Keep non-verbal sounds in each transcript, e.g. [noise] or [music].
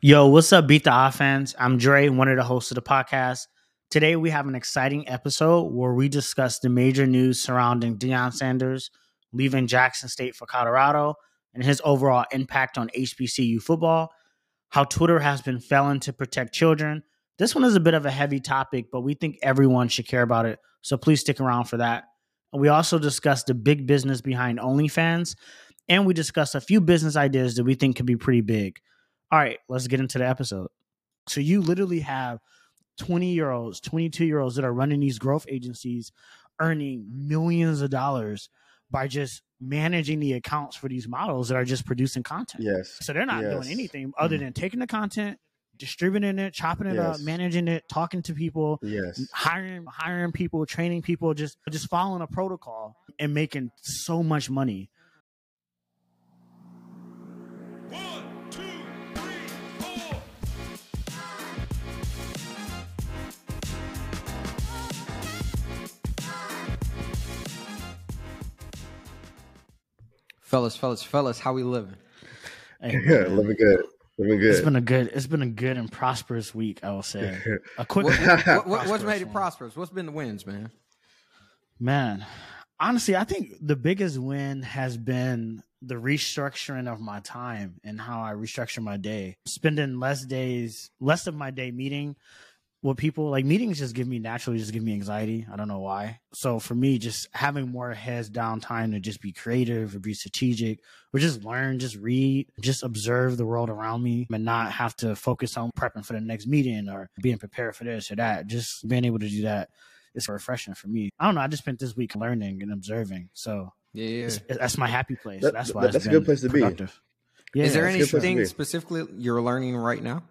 Yo, what's up, Beat the Offense? I'm Dre, one of the hosts of the podcast. Today, we have an exciting episode where we discuss the major news surrounding Deion Sanders leaving Jackson State for Colorado and his overall impact on HBCU football, how Twitter has been failing to protect children. This one is a bit of a heavy topic, but we think everyone should care about it. So please stick around for that. We also discuss the big business behind OnlyFans, and we discuss a few business ideas that we think could be pretty big. All right, let's get into the episode. So you literally have 20 year olds, 22 year olds that are running these growth agencies earning millions of dollars by just managing the accounts for these models that are just producing content. Yes. So they're not yes. doing anything other Mhm. than taking the content, distributing it, chopping it up, managing it, talking to people, Yes. hiring hiring people, training people, just just following a protocol and making so much money. Fellas, fellas, fellas, how we living? Hey, [laughs] Yeah, man, living good. Living It's good. been a good it's been a good and prosperous week, I will say. [laughs] A quick What, what, what, what's made it one. prosperous? What's been the wins, man? Man, honestly, I think the biggest win has been the restructuring of my time and how I restructure my day. Spending less days, less of my day meeting with people. Like meetings just give me naturally just give me anxiety. I don't know why. So for me, just having more heads down time to just be creative or be strategic or just learn, just read, just observe the world around me and not have to focus on prepping for the next meeting or being prepared for this or that. Just being able to do that is refreshing for me. I don't know. I just spent this week learning and observing. So Yeah, yeah. it's, that's my happy place. That- that's why that- it's that's a good place to be. Yeah. Is there that's a good place to anything specifically you're learning right now?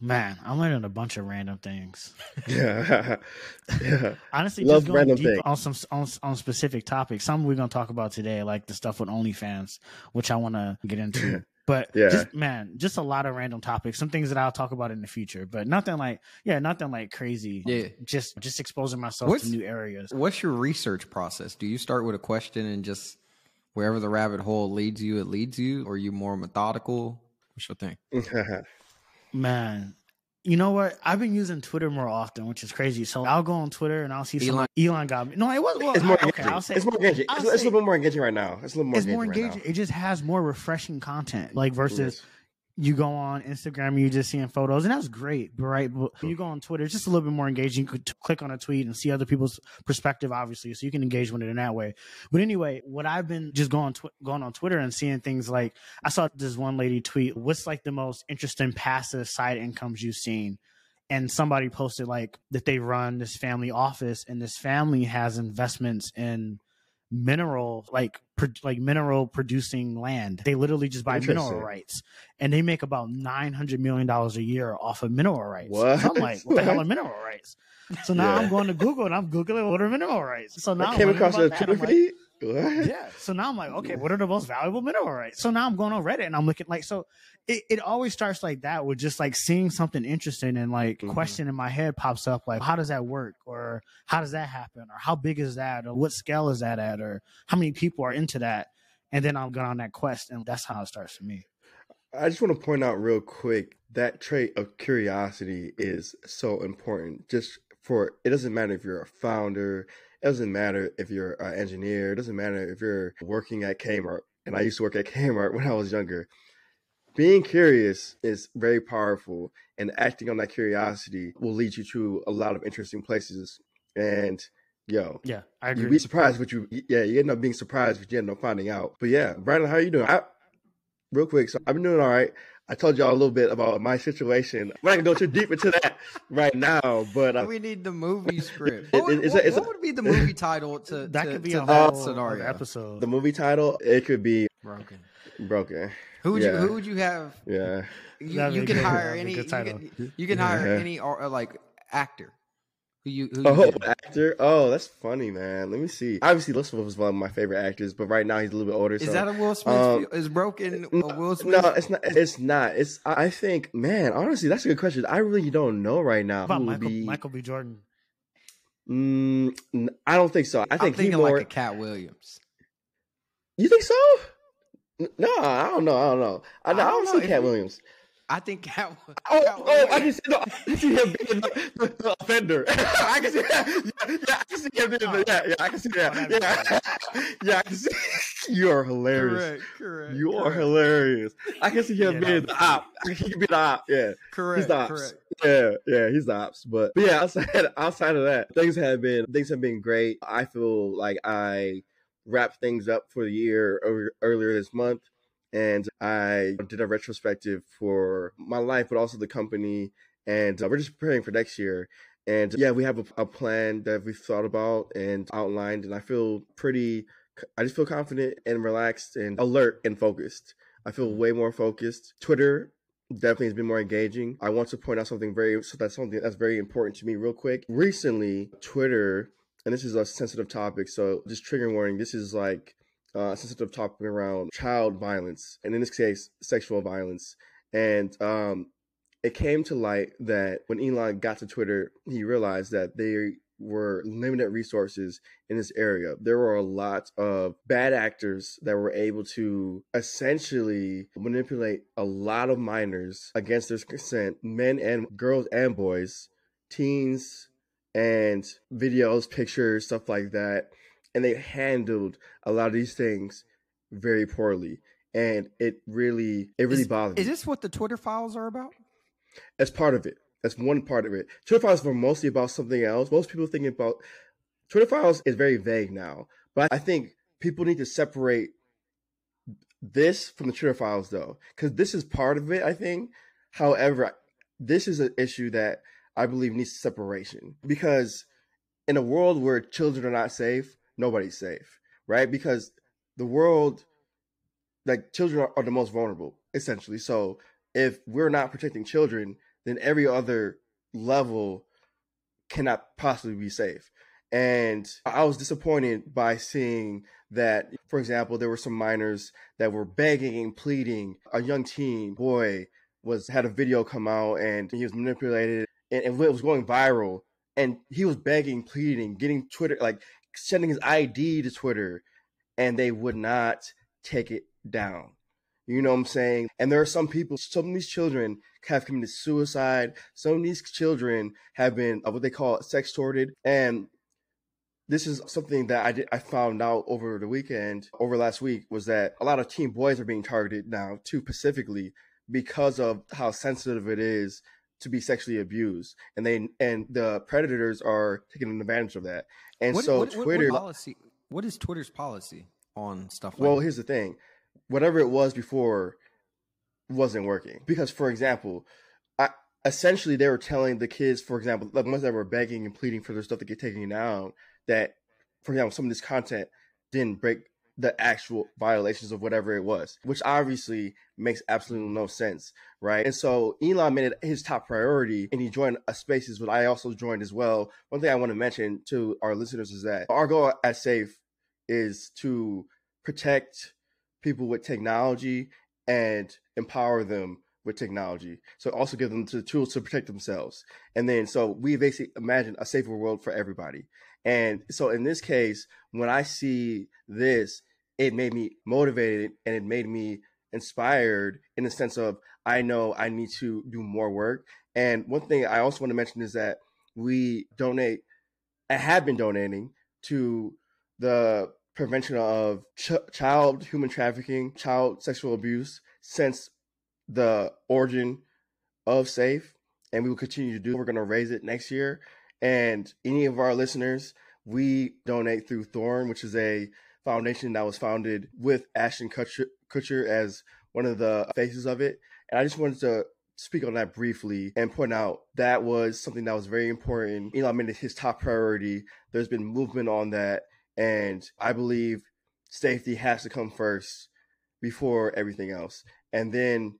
Man, I'm learning a bunch of random things. [laughs] Yeah. [laughs] yeah. Honestly, Love just going random deep things. on some on, on specific topics. Some we're gonna talk about today, like the stuff with OnlyFans, which I want to get into. [laughs] But Yeah. just man, just a lot of random topics. Some things that I'll talk about in the future, but nothing like yeah, nothing like crazy. Yeah. just just exposing myself What's- to new areas. What's your research process? Do you start with a question and just wherever the rabbit hole leads you, it leads you, or are you more methodical? What's your thing? Man, you know what? I've been using Twitter more often, which is crazy. So I'll go on Twitter and I'll see Elon- Elon. Got me. No, it was. Well, it's more engaging. okay, I'll say it's more engaging. It's, it's a little bit more engaging right now. It's a little more it's engaging. more right engaging. now. It just has more refreshing content. Like versus Yes. You go on Instagram, you just seeing photos, and that's great. Right, but you go on Twitter, it's just a little bit more engaging. You could click on a tweet and see other people's perspective, obviously, so you can engage with it in that way. But anyway, what I've been just going tw- going on Twitter and seeing things like I saw this one lady tweet, "What's like the most interesting passive side incomes you've seen?" And somebody posted like that they run this family office, and this family has investments in mineral like pro- like mineral producing land. They literally just buy mineral rights, and they make about nine hundred million dollars a year off of mineral rights. What? So I'm like, what the hell are mineral rights? So now Yeah. I'm going to Google and I'm googling what are mineral rights. So now I came across a. Twitter feed. What? yeah. So now I'm like, okay, what are the most valuable mineral rights? So now I'm going on Reddit and I'm looking like, so it, it always starts like that with just like seeing something interesting and like Mhm. question in my head pops up like, how does that work? Or how does that happen? Or how big is that? Or what scale is that at? Or how many people are into that? And then I'm going on that quest and that's how it starts for me. I just want to point out real quick that trait of curiosity is so important. Just for it doesn't matter if you're a founder, it doesn't matter if you're an engineer, it doesn't matter if you're working at Kmart. And I used to work at Kmart [laughs] when I was younger. Being curious is very powerful, and acting on that curiosity will lead you to a lot of interesting places. And yo, Yeah, I You'd be surprised what you yeah, you end up being surprised what you end up finding out. But yeah, Brylan, how are you doing? I, real quick, so I've been doing all right. I told y'all a little bit about my situation. We're not gonna go too deep into that right now, but uh, we need the movie [laughs] script. It- What, would, it's a- what- a- what would be the movie title to [laughs] that to, could be to a that whole scenario? episode. the movie title it could be Broken. broken. Who would you Who would you have? Yeah, You, you can hire That'd be a any. good You title. can, you can hire Yeah. any or, uh, like actor. Who you? Who Oh, get? actor. Oh, that's funny, man. Let me see. Obviously, Russell was one of my favorite actors, but right now he's a little bit older. Is so. that a Will Smith? um, is Broken a No, Will Smith? no, it's not. It's not. It's. I I think, man. Honestly, that's a good question. I really don't know right now. How about who would Michael, be- Michael B. Jordan. Mm, n- I don't think so. I I'm think he thinking more. like a Katt Williams. You think so? No, I don't know. I don't know. I, I I don't don't know see Katt you- Williams. I think Katt. [laughs] Oh, Katt oh, I can see, no, I can see him being the, the, the offender. [laughs] I can see that. Yeah, yeah, I can see him being the, yeah, yeah, I can see that. Oh, Yeah, [laughs] yeah, I can see. You are hilarious. Correct. Correct. You are correct, hilarious. I can see him Yeah, being that the op. He can be the op. Yeah, Correct. he's the ops. Correct. Yeah, yeah, he's the ops. But, but yeah, outside outside of that, things have been things have been great. I feel like I wrapped things up for the year ear- earlier this month, and I did a retrospective for my life, but also the company, and uh, we're just preparing for next year. And yeah, we have a, a plan that we've thought about and outlined, and I feel pretty. I just feel confident and relaxed and alert and focused. I feel way more focused. Twitter definitely has been more engaging. I want to point out something very so that's something that's very important to me real quick. Recently, Twitter, and this is a sensitive topic, so just trigger warning, this is like uh, sensitive topic around child violence, and in this case, sexual violence. And um, it came to light that when Elon got to Twitter, he realized that they were limited resources in this area. There were a lot of bad actors that were able to essentially manipulate a lot of minors against their consent, men and girls and boys, teens, and videos, pictures, stuff like that. And they handled a lot of these things very poorly. And it really, it really Is- bothered Is me. this what the Twitter files are about? That's part of it. That's one part of it. Twitter files were mostly about something else. Most people thinking about Twitter files is very vague now, but I think people need to separate this from the Twitter files though, because this is part of it. I think. However, this is an issue that I believe needs separation because in a world where children are not safe, nobody's safe, right? Because the world, like children are, are the most vulnerable, essentially. So if we're not protecting children, then every other level cannot possibly be safe. And I was disappointed by seeing that, for example, there were some minors that were begging and pleading. A young teen boy was had a video come out and he was manipulated and, and it was going viral. And he was begging, pleading, getting Twitter, like sending his ID to Twitter, and they would not take it down. You know what I'm saying? And there are some people, some of these children have committed suicide. Some of these children have been uh, what they call sex sextorted. And this is something that I did, I found out over the weekend, over last week, was that a lot of teen boys are being targeted now too, specifically because of how sensitive it is to be sexually abused, and they and the predators are taking advantage of that. And What- so what- what- Twitter, what policy? What is Twitter's policy on stuff like well, that? here's the thing. Whatever it was before wasn't working. Because, for example, I, essentially they were telling the kids, for example, the ones that were begging and pleading for their stuff to get taken down, that, for example, some of this content didn't break the actual violations of whatever it was, which obviously makes absolutely no sense, right? And so Elon made it his top priority and he joined a spaces, but I also joined as well. One thing I want to mention to our listeners is that our goal at Safe is to protect people with technology and empower them with technology. So also give them the tools to protect themselves. And then so we basically imagine a safer world for everybody. And so in this case, when I see this, it made me motivated and it made me inspired in the sense of I know I need to do more work. And one thing I also want to mention is that we donate, I have been donating to the prevention of ch- child human trafficking, child sexual abuse since the origin of SAFE, and we will continue to do. We're going to raise it next year, and any of our listeners, we donate through Thorn, which is a foundation that was founded with Ashton Kutcher, Kutcher as one of the faces of it. And I just wanted to speak on that briefly and point out that was something that was very important. You Elon made it his top priority. There's been movement on that. And I believe safety has to come first before everything else. And then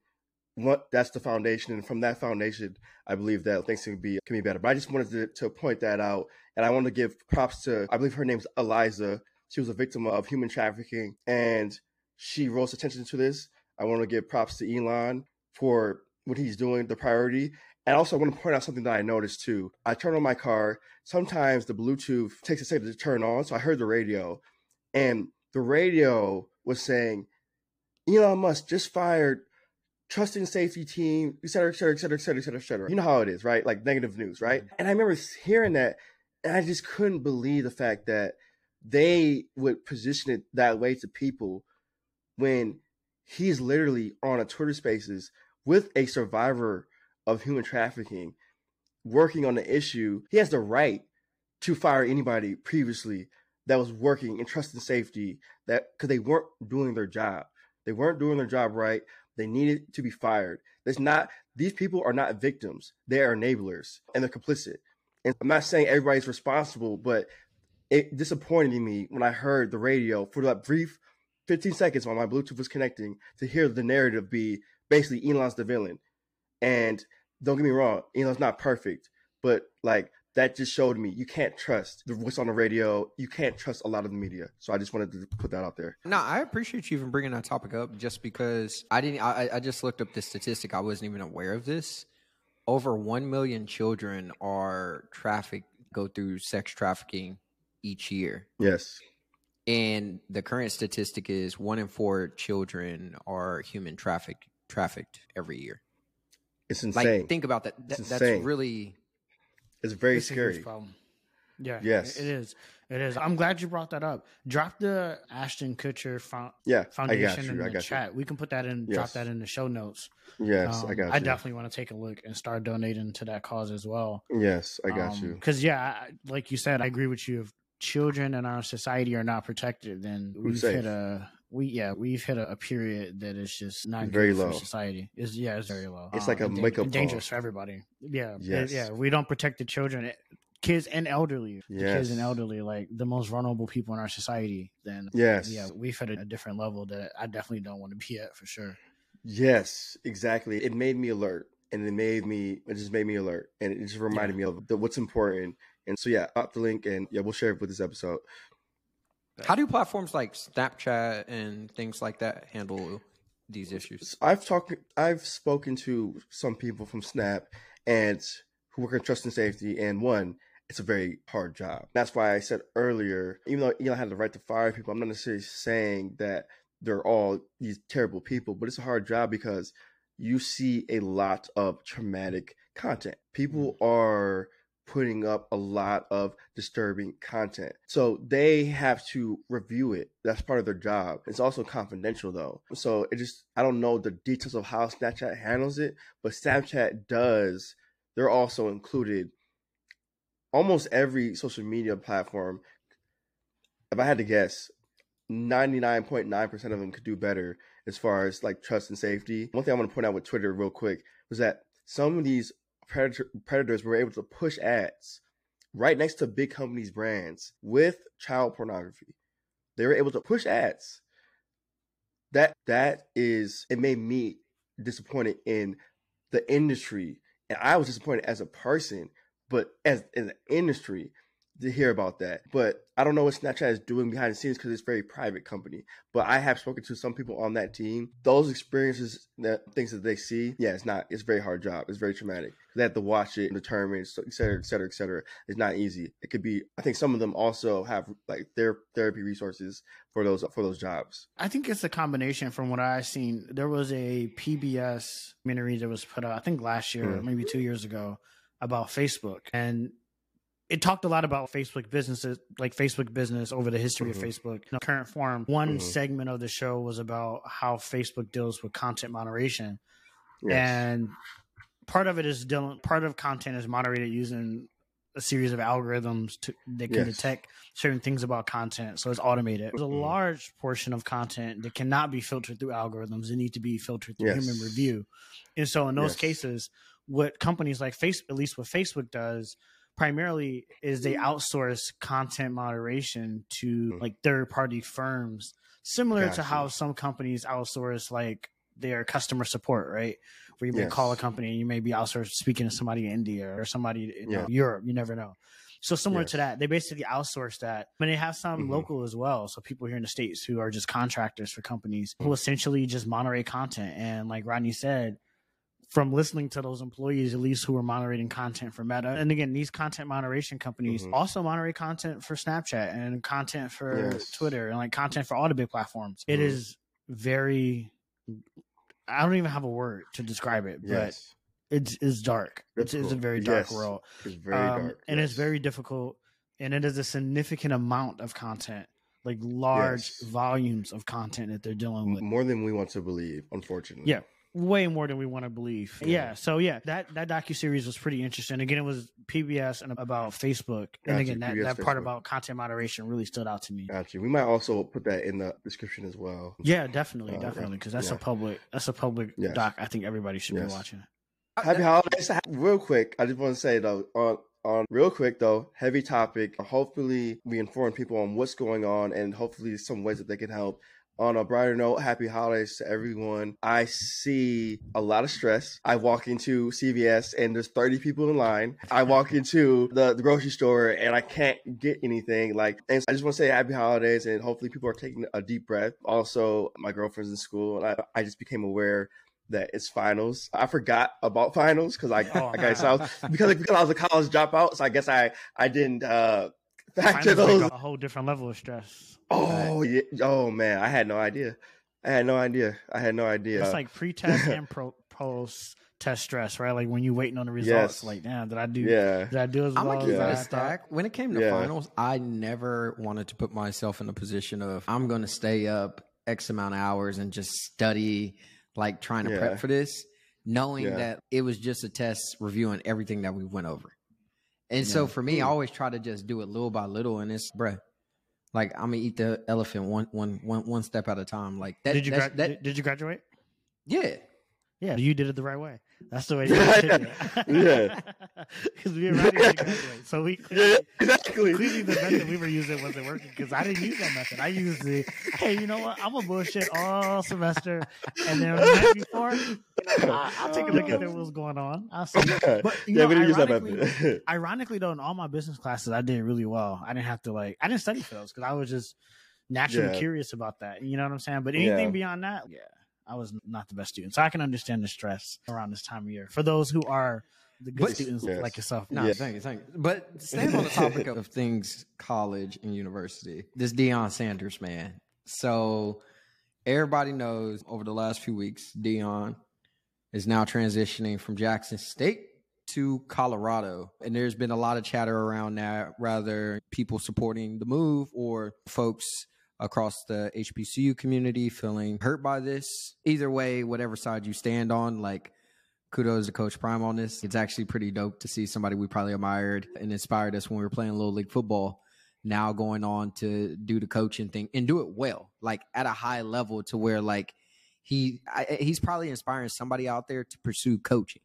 what that's the foundation. And from that foundation, I believe that things can be can be better. But I just wanted to, to point that out. And I want to give props to I believe her name's Eliza. She was a victim of human trafficking and she rose attention to this. I want to give props to Elon for what he's doing, the priority. And also, I want to point out something that I noticed too. I turn on my car. Sometimes the Bluetooth takes a second to turn on. So I heard the radio, and the radio was saying Elon Musk just fired trust and safety team, et cetera, et cetera, et cetera, et cetera, et cetera, et cetera. You know how it is, right? Like negative news, right? Mm-hmm. And I remember hearing that, and I just couldn't believe the fact that they would position it that way to people when he's literally on a Twitter Spaces with a survivor of human trafficking working on the issue. He has the right to fire anybody previously that was working in trust and safety that because they weren't doing their job. They weren't doing their job right. They needed to be fired. There's not these people are not victims. They are enablers and they're complicit. And I'm not saying everybody's responsible, but it disappointed me when I heard the radio for that brief 15 seconds while my Bluetooth was connecting to hear the narrative be basically Elon's the villain. And don't get me wrong, Elon's not perfect, but like that just showed me you can't trust the what's on the radio. You can't trust a lot of the media. So I just wanted to put that out there. No, I appreciate you even bringing that topic up just because I didn't. I, I just looked up the statistic. I wasn't even aware of this. Over one million children are trafficked, go through sex trafficking each year. Yes. And the current statistic is one in four children are human trafficked trafficked every year. It's insane. Like think about that. That- It's that's really it's very It's a scary. problem. Yeah. Yes. It is. It is. I'm glad you brought that up. Drop the Ashton Kutcher fo- Yeah, I Foundation got you. in I the got you. chat. We can put that in. Drop that in the show notes. Yes, I Um, got you. I definitely want to take a look and start donating to that cause as well. Yes, I got you. Because yeah, I- like you said, I agree with you. Children in our society are not protected, then we've safe? hit a we yeah we've hit a, a period that is just not Very low. society. Is yeah, it's very low. It's like um, a wake-up and dangerous for everybody. Yeah, it- Yes. yeah. We don't protect the children, kids and elderly. The kids and elderly, like the most vulnerable people in our society. Then Yes. yeah, we've hit a, a different level that I definitely don't want to be at for sure. Yes, exactly. It made me alert, and it made me. It just made me alert, and it just reminded me of the, what's important. And so, yeah, up the link, and yeah, we'll share it with this episode. how do platforms like Snapchat and things like that handle these issues? I've talked. I've spoken to some people from Snap, and who work in trust and safety. And one, it's a very hard job. That's why I said earlier, even though Elon had the right to fire people, I'm not necessarily saying that they're all these terrible people, but it's a hard job because you see a lot of traumatic content. People mm. are putting up a lot of disturbing content. So they have to review it. That's part of their job. It's also confidential though. So it just I don't know the details of how Snapchat handles it, but Snapchat does. They're also included almost every social media platform. If I had to guess, 99.9% of them could do better as far as like trust and safety. One thing I want to point out with Twitter real quick was that some of these predator, predators were able to push ads right next to big companies' brands with child pornography. They were able to push ads. That that is it made me disappointed in the industry. And I was disappointed as a person, but as in the industry to hear about that. But I don't know what Snapchat is doing behind the scenes because it's a very private company. But I have spoken to some people on that team. Those experiences, that things that they see, yeah, it's not. It's a very hard job. It's very traumatic. They have to watch it and determine, et cetera, et cetera, et cetera. It's not easy. It could be. I think some of them also have like their therapy resources for those for those jobs. I think it's a combination from what I've seen. There was a PBS documentary that was put out, I think last year, Mhm. maybe two years ago, about Facebook. And it talked a lot about Facebook businesses, like Facebook business over the history Mhm. of Facebook, in the current form. One Mhm. segment of the show was about how Facebook deals with content moderation. Yes. And part of it is dealing, part of content is moderated using a series of algorithms to that can Yes. detect certain things about content. So it's automated. There's a Mhm. large portion of content that cannot be filtered through algorithms. It need to be filtered through Yes. human review. And so in those cases, what companies like Facebook, at least what Facebook does, primarily is they outsource content moderation to Mhm. like third party firms, similar to how some companies outsource like their customer support, right? Where you may call a company and you may be outsourced speaking to somebody in India or somebody in Yeah. Europe. You never know. So similar Yes. to that, they basically outsource that. But they have some Mhm. local as well. So people here in the states who are just contractors for companies who essentially just moderate content. And like Rodney said, from listening to those employees, at least who are moderating content for Meta, and again, these content moderation companies Mhm. also moderate content for Snapchat and content for Yes. Twitter and like content for all the big platforms. It Mhm. is very I don't even have a word to describe it, but Yes, it's it's dark. It's, it's a very dark Yes. world. it's very Um, dark, and it's very difficult and it is a significant amount of content like large volumes of content that they're dealing with more than we want to believe. Unfortunately, Yeah. Way more than we want to believe yeah, Yeah. so yeah that that docu-series was pretty interesting again it was pbs and about facebook and again that, PBS, that part about content moderation really stood out to me Gotcha. We might also put that in the description as well. yeah definitely Uh, definitely because that's a public that's a public Yes. doc i think everybody should be Yes. watching Happy holidays. Real quick, I just want to say though, on on real quick though, heavy topic. Hopefully, we inform people on what's going on and hopefully some ways that they can help. On a brighter note, happy holidays to everyone. I see a lot of stress. I walk into CVS and there's 30 people in line. I walk into the, the grocery store and I can't get anything. Like, and I just want to say happy holidays and hopefully people are taking a deep breath. Also, my girlfriend's in school and I, I just became aware that it's finals. I forgot about finals because I, Oh. I got south because because I was a college dropout. So I guess I I didn't uh factor Finals like those. a whole different level of stress Oh yeah. Oh man, I had no idea. I had no idea. I had no idea. it's like pre-test and pro- post test stress right like when you're waiting on the results Yes. like damn did i do yeah. did i do as well? I'm well gonna as keep it I a thought? stack. When it came to Yeah. finals, I never wanted to put myself in a position of I'm gonna stay up X amount of hours and just study, like trying to Yeah. prep for this, knowing Yeah. that it was just a test reviewing everything that we went over. And so for me, I always try to just do it little by little, and it's bruh. Like I'm gonna eat the elephant one one one one step at a time. Like that. did you gra- that did you graduate yeah. Yeah, you did it the right way. That's the way [laughs] you should do it. Yeah. [laughs] because we were ready to graduate, so we [laughs] Yeah, clearly, exactly. clearly the method we were using wasn't working because I didn't use that method. I used the hey, you know what? I'm a bullshit all semester, and then the night before, I, I'll take a look at what was going on. I'll see. But you yeah, know, we didn't use that method. ironically though, in all my business classes, I did really well. I didn't have to like, I didn't study for those because I was just naturally Yeah. curious about that. You know what I'm saying? But anything Yeah. beyond that, yeah, I was not the best student. So I can understand the stress around this time of year for those who are the good But- students Yes. like yourself. No, Yes. thank you, thank you. But staying on the topic of things, college and university, this Deion Sanders man. So everybody knows over the last few weeks, Deion is now transitioning from Jackson State to Colorado. And there's been a lot of chatter around that, rather people supporting the move or folks across the HBCU community feeling hurt by this. Either way, whatever side you stand on, like kudos to Coach Prime on this. It's actually pretty dope to see somebody we probably admired and inspired us when we were playing little league football. Now going on to do the coaching thing and do it well, like at a high level, to where like he I, he's probably inspiring somebody out there to pursue coaching,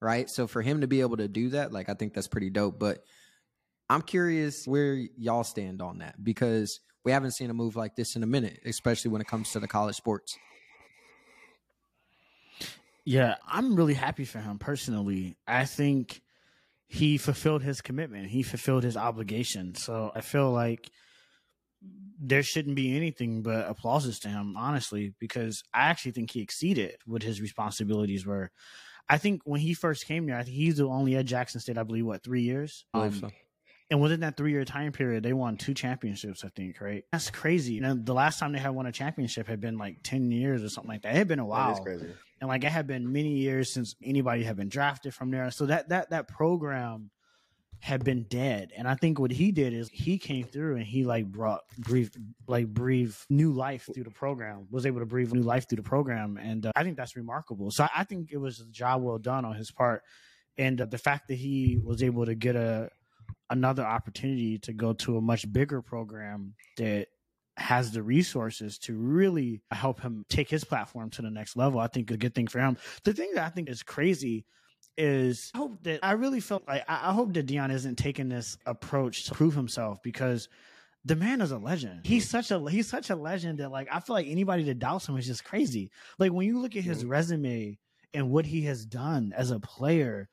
right? So for him to be able to do that, like I think that's pretty dope. But I'm curious where y'all stand on that because we haven't seen a move like this in a minute, especially when it comes to the college sports. Yeah, I'm really happy for him personally. I think he fulfilled his commitment. He fulfilled his obligation. So I feel like there shouldn't be anything but applauses to him, honestly, because I actually think he exceeded what his responsibilities were. I think when he first came here, I think he's the only at Jackson State, I believe, what, three years? I believe Um, so. And within that three year time period, they won two championships, I think, right? That's crazy. You know, the last time they had won a championship had been like 10 years or something like that. It had been a while is crazy. and like it had been many years since anybody had been drafted from there. So that that that program had been dead. And I think what he did is he came through and he like brought breathed like breathe new life through the program. Was able to breathe new life through the program, and uh, I think that's remarkable. So I, I think it was a job well done on his part, and uh, the fact that he was able to get a another opportunity to go to a much bigger program that has the resources to really help him take his platform to the next level. I think a good thing for him. The thing that I think is crazy is I hope that I really felt like I, hope that Deion isn't taking this approach to prove himself because the man is a legend. He's such a he's such a legend that like I feel like anybody that doubts him is just crazy. Like when you look at his resume and what he has done as a player,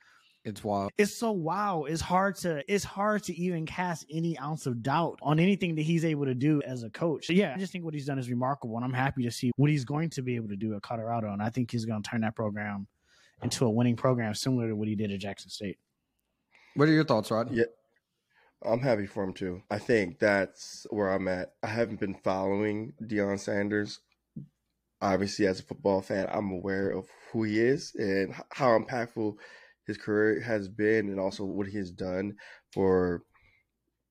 It's wild. it's so wow. It's hard to it's hard to even cast any ounce of doubt on anything that he's able to do as a coach. So yeah, I just think what he's done is remarkable, and I'm happy to see what he's going to be able to do at Colorado. And I think he's going to turn that program into a winning program, similar to what he did at Jackson State. What are your thoughts, Rod? Yeah. I'm happy for him too. I think that's where I'm at. I haven't been following Deion Sanders obviously, as a football fan, I'm aware of who he is and how impactful his career has been, and also what he has done for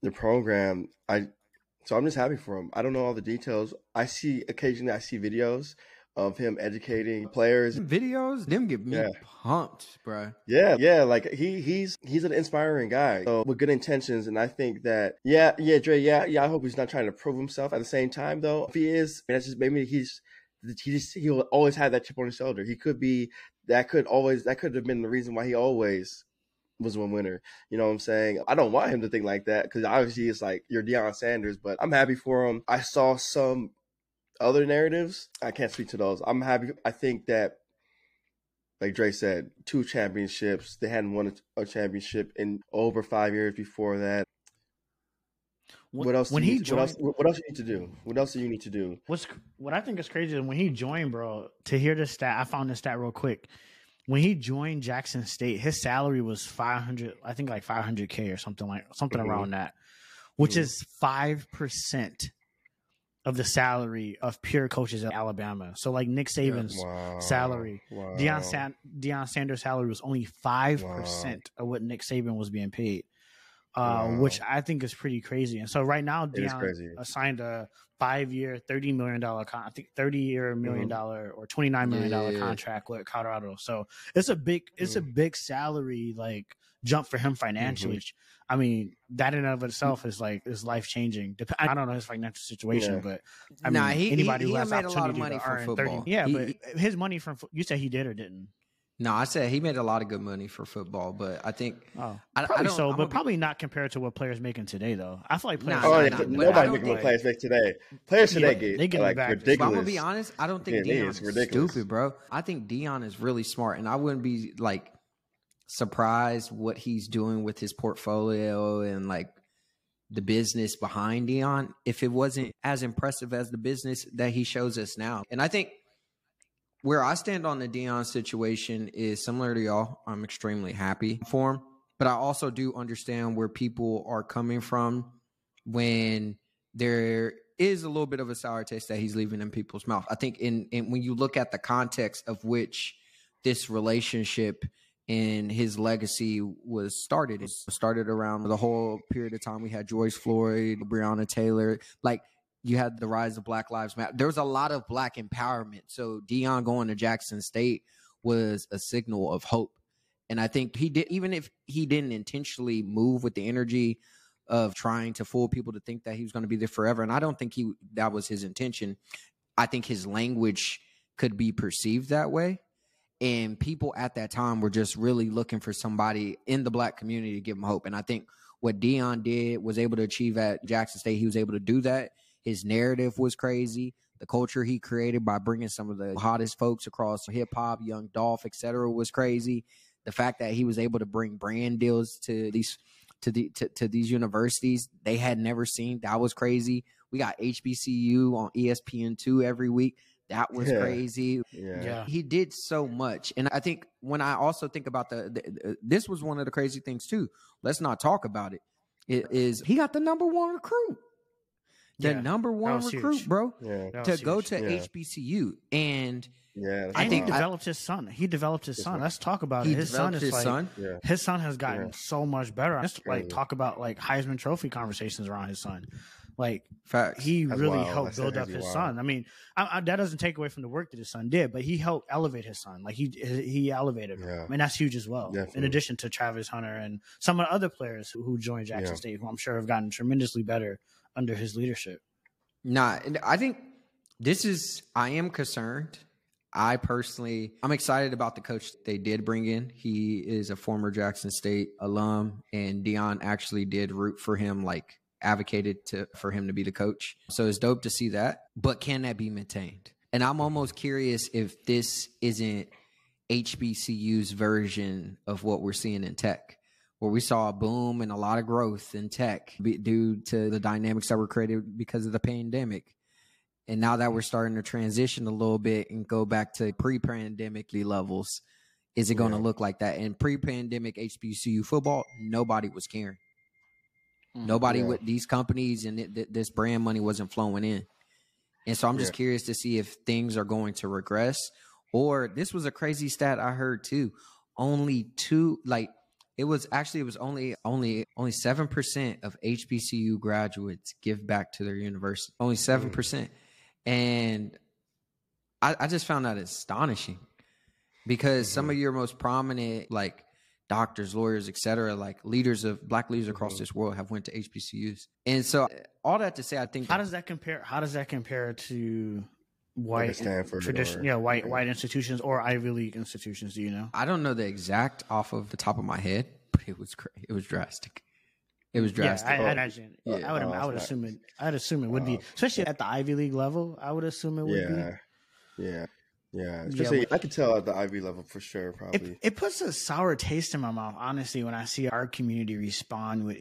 the program. I so I'm just happy for him. I don't know all the details. I see occasionally I see videos of him educating players. Videos, them get me Yeah. pumped, bro. Yeah, yeah, like he he's he's an inspiring guy. So with good intentions, and I think that yeah, yeah, Dre, yeah, yeah. I hope he's not trying to prove himself. At the same time, though, if he is, that's just maybe he's he just he'll always have that chip on his shoulder. He could be that could always that could have been the reason why he always was one winner. You know what I'm saying? I don't want him to think like that because obviously it's like you're Deion Sanders, but I'm happy for him. I saw some other narratives. I can't speak to those. I'm happy. I think that, like Dre said, two championships. They hadn't won a championship in over five years before that. What else? When he to- what else? What else you need to do? What else do you need to do? what's what I think is crazy is when he joined, bro. To hear this stat, I found this stat real quick. When he joined Jackson State, his salary was five hundred. I think like five hundred k or something like something Mhm. around that, which Mhm. is five percent of the salary of pure coaches at Alabama. So like Nick Saban's Wow. salary. Wow. Deion, San- Deion Sanders' salary was only five percent of what Nick Saban was being paid, uh, Wow. which I think is pretty crazy. And so right now, It is Deion crazy. signed a five-year, thirty million dollar, con- I think thirty-year million Mhm. dollar or twenty-nine million dollar Yeah. contract with Colorado. So it's a big, it's a big salary like jump for him financially. Mm-hmm. I mean, that in and of itself is like is life changing. I don't know his financial situation, Yeah. but I Nah, mean, he- he- anybody he who has made a lot of money to from earn football. yeah, He- but his money from fo- you said he did or didn't? No, I said he made a lot of good money for football, but I think Oh, I- I probably don't- so, I'm but gonna be- probably not compared to what players making today, though. I feel like players. Nah, Oh, nah, yeah, nah, but but I nobody don't making what players make today. Players Yeah, today but get they give it like back. Ridiculous. But I'm gonna be honest. I don't think Yeah, it Deion is is ridiculous. stupid, bro. I think Deion is really smart, and I wouldn't be like surprised what he's doing with his portfolio and like the business behind Deion if it wasn't as impressive as the business that he shows us now. And I think where I stand on the Deion situation is similar to y'all. I'm extremely happy for him, but I also do understand where people are coming from when there is a little bit of a sour taste that he's leaving in people's mouth. I think in, in when you look at the context of which this relationship and his legacy was started. It started around the whole period of time we had George Floyd, Breonna Taylor, like you had the rise of Black Lives Matter. There was a lot of black empowerment. So Deion going to Jackson State was a signal of hope. And I think he did, even if he didn't intentionally move with the energy of trying to fool people to think that he was going to be there forever. And I don't think he that was his intention. I think his language could be perceived that way. And people at that time were just really looking for somebody in the black community to give them hope. And I think what Deion did was able to achieve at Jackson State. He was able to do that. His narrative was crazy. The culture he created by bringing some of the hottest folks across hip hop, Young Dolph, etc., was crazy. The fact that he was able to bring brand deals to these to the to, to these universities they had never seen that was crazy. We got HBCU on ESPN two every week. That was Yeah. crazy. Yeah. yeah, He did so much, and I think when I also think about the, the this was one of the crazy things too. Let's not talk about it. It is he got the number one recruit, the Yeah, number one recruit, huge. bro, Yeah. To go huge. to Yeah. HBCU, and Yeah. that's and he wild. think- developed his son. He developed his His son. son. Let's talk about he it. His son is his like son. his son has gotten Yeah. so much better. Just like crazy. talk about like Heisman Trophy conversations around his son. Like Facts. he That's really wild. helped That's build up his wild. son. I mean, I, I, that doesn't take away from the work that his son did, but he helped elevate his son. Like he he elevated him. Yeah. I mean, that's huge as well. In addition to Travis Hunter and some of the other players who, who joined Jackson Yeah. State, who I'm sure have gotten tremendously better under his leadership. Nah, I think this is. I am concerned. I personally, I'm excited about the coach they did bring in. He is a former Jackson State alum, and Deion actually did root for him, like advocated to for him to be the coach. So it's dope to see that. But can that be maintained? And I'm almost curious if this isn't HBCU's version of what we're seeing in tech where we saw a boom and a lot of growth in tech due to the dynamics that were created because of the pandemic. And now that we're starting to transition a little bit and go back to pre-pandemic levels, is it going to Yeah. look like that? In pre-pandemic HBCU football, nobody was caring. Mm, nobody Yeah. with these companies and it, th- this brand money wasn't flowing in. And so I'm just Yeah. curious to see if things are going to regress or this was a crazy stat I heard too. Only two like it was actually it was only only only 7% of HBCU graduates give back to their university. Only 7%. And I, I just found that astonishing because some of your most prominent like doctors, lawyers, etc., like leaders of black leaders across Mhm. this world have went to HBCUs. And so all that to say I think How does that compare? How does that compare to white Stanford tradition? or- Yeah, white yeah. white institutions or Ivy League institutions. Do you know? I don't know the exact off of the top of my head, but it was cra- it was drastic. It was Yeah, drastic. I, oh, I Oh. imagine. Yeah. I would. Oh, I would it's assume it. I'd assume it would be, Wow. especially at the Ivy League level. I would assume it would be. Yeah, yeah, yeah. Especially, but- I could tell at the Ivy level for sure. Probably. It, it puts a sour taste in my mouth, honestly, when I see our community respond with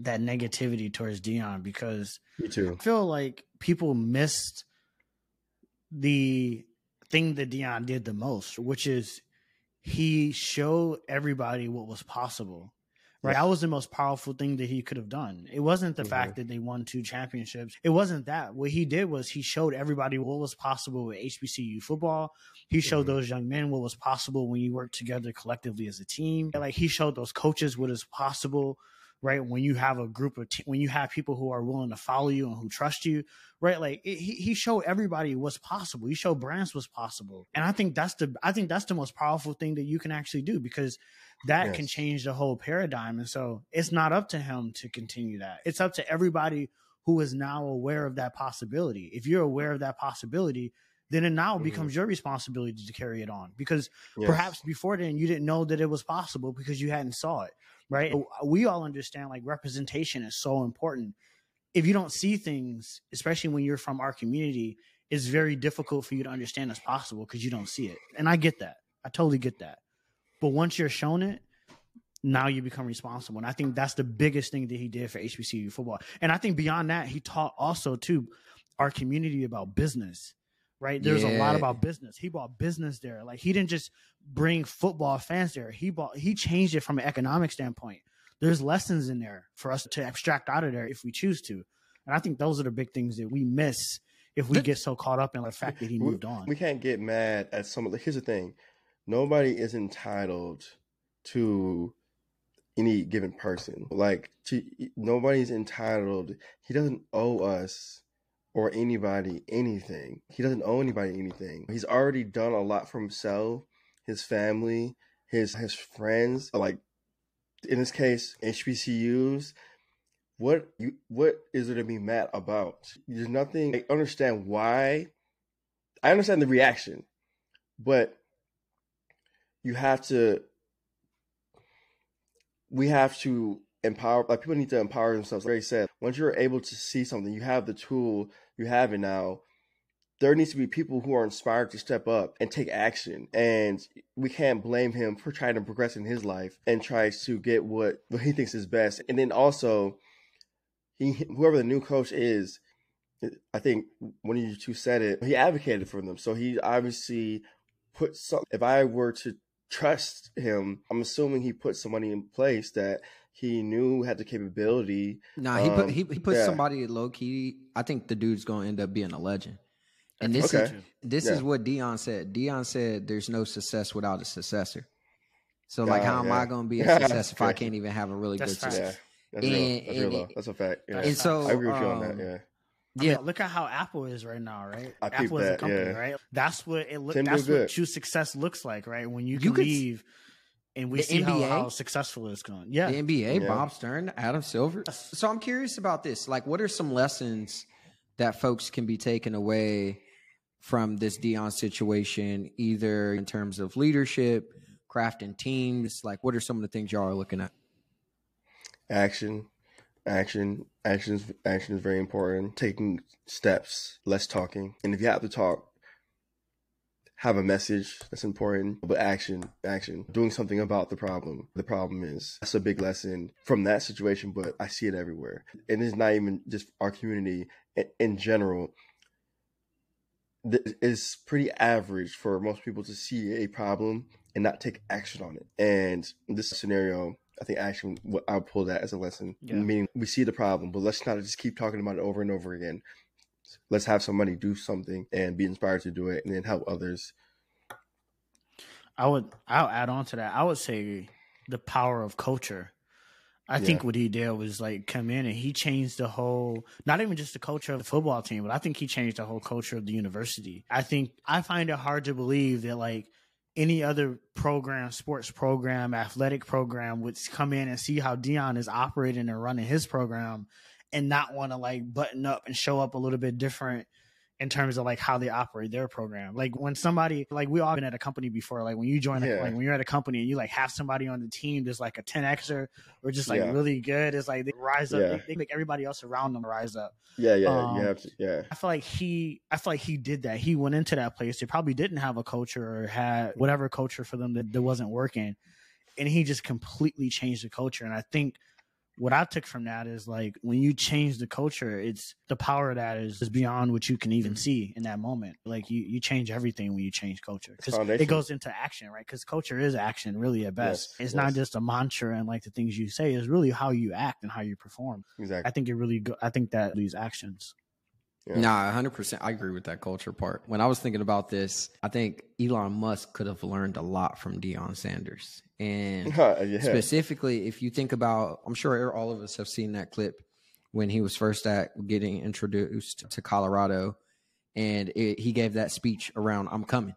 that negativity towards Deion because Me too. I feel like people missed the thing that Deion did the most, which is he showed everybody what was possible. Right. That was the most powerful thing that he could have done. It wasn't the Mhm. fact that they won two championships. It wasn't that. What he did was he showed everybody what was possible with HBCU football. He showed Mhm. those young men what was possible when you work together collectively as a team. Like he showed those coaches what is possible, right? When you have a group of, when you have people who are willing to follow you and who trust you, right? Like it, he, he showed everybody what's possible. He showed brands what's possible. And I think that's the, I think that's the most powerful thing that you can actually do because that can change the whole paradigm. And so it's not up to him to continue that. It's up to everybody who is now aware of that possibility. If you're aware of that possibility, then it now Mhm. becomes your responsibility to carry it on because Yes. perhaps before then you didn't know that it was possible because you hadn't saw it right? We all understand like representation is so important. If you don't see things especially when you're from our community it's very difficult for you to understand it's possible because you don't see it. And i get that. I totally get that. But once you're shown it now you become responsible. And i think that's the biggest thing that he did for hbcu football. And i think beyond that he taught also to our community about business right? There's a lot about business. He bought business there. Like he didn't just bring football fans there. He bought he changed it from an economic standpoint. There's lessons in there for us to abstract out of there if we choose to. And i think those are the big things that we miss if we get so caught up in the fact that he moved on. we can't get mad at some of the. Here's the thing: nobody is entitled to any given person. Like, to, nobody's entitled. He doesn't owe us or anybody anything. He doesn't owe anybody anything. He's already done a lot for himself, his family, his his friends. Like, in this case, HBCUs. What you what is there to be mad about? There's nothing. I understand why. I understand the reaction, but you have to. We have to empower. Like people need to empower themselves. Like I said, once you're able to see something, you have the tool. You have it now. There needs to be people who are inspired to step up and take action. And we can't blame him for trying to progress in his life and tries to get what, what he thinks is best. And then also, he whoever the new coach is, I think one of you two said it. He advocated for them, so he obviously put some. If I were to trust him, I'm assuming he put somebody in place that he knew had the capability. Nah, he put Um, he, he put yeah. somebody low key. I think the dude's gonna end up being a legend. And this think is this Yeah. is what Deion said. Deion said there's no success without a successor. So like Yeah, how am yeah. I gonna be a [laughs] success if I can't even have a really That's good facts. success? Yeah, that's And- real. That's and- though. That's a fact. Yeah. And so I agree with you on um, that. Yeah. I mean, look at how Apple is right now, right? I Apple is a company, yeah. right? That's what it look. Tim did That's what good. true success looks like, right? When you You can could s- leave, and we The see NBA? how successful it's going. Yeah, The NBA, Yeah. Bob Stern, Adam Silver. So I'm curious about this. Like, what are some lessons that folks can be taken away from this Deion situation, either in terms of leadership, crafting teams? Like, what are some of the things y'all are looking at? action action action is action is very important taking steps less talking and if you have to talk have a message that's important but action action doing something about the problem the problem is that's a big lesson from that situation but i see it everywhere and it's not even just our community in, general it's pretty average for most people to see a problem and not take action on it and in this scenario I think action. I'll pull that as a lesson. Yeah. Meaning we see the problem, but let's not just keep talking about it over and over again. Let's have somebody do something and be inspired to do it, and then help others. I would I'll add on to that. I would say the power of culture. I think what he did was like come in and he changed the whole not even just the culture of the football team, but I think he changed the whole culture of the university. I think I find it hard to believe that like any other program, sports program, athletic program would come in and see how Deion is operating and running his program and not want to like button up and show up a little bit different in terms of like how they operate their program. Like when somebody like we all been at a company before, like when you join a, Yeah. like when you're at a company and you like have somebody on the team that's like a 10xer or just like Yeah. really good, it's like they rise up, Yeah. they, they make everybody else around them rise up. Yeah, yeah, Um, you have to. Yeah, I feel like he I feel like he did that. He went into that place. They probably didn't have a culture or had whatever culture for them that, that wasn't working. And he just completely changed the culture. And I think what I took from that is like when you change the culture, it's the power of that is, is beyond what you can even mm-hmm. see in that moment. Like you, you change everything when you change culture because it goes into action, right? Because culture is action, really at best. Yes, it's not just a mantra and like the things you say. It's really how you act and how you perform. exactly. I think it really. Go, I think that these actions. Yeah. Nah, hundred percent. I agree with that culture part. When I was thinking about this, I think Elon Musk could have learned a lot from Deion Sanders, and [laughs] yeah. specifically, if you think about, I'm sure er, all of us have seen that clip when he was first at getting introduced to Colorado, and it, he gave that speech around "I'm coming,"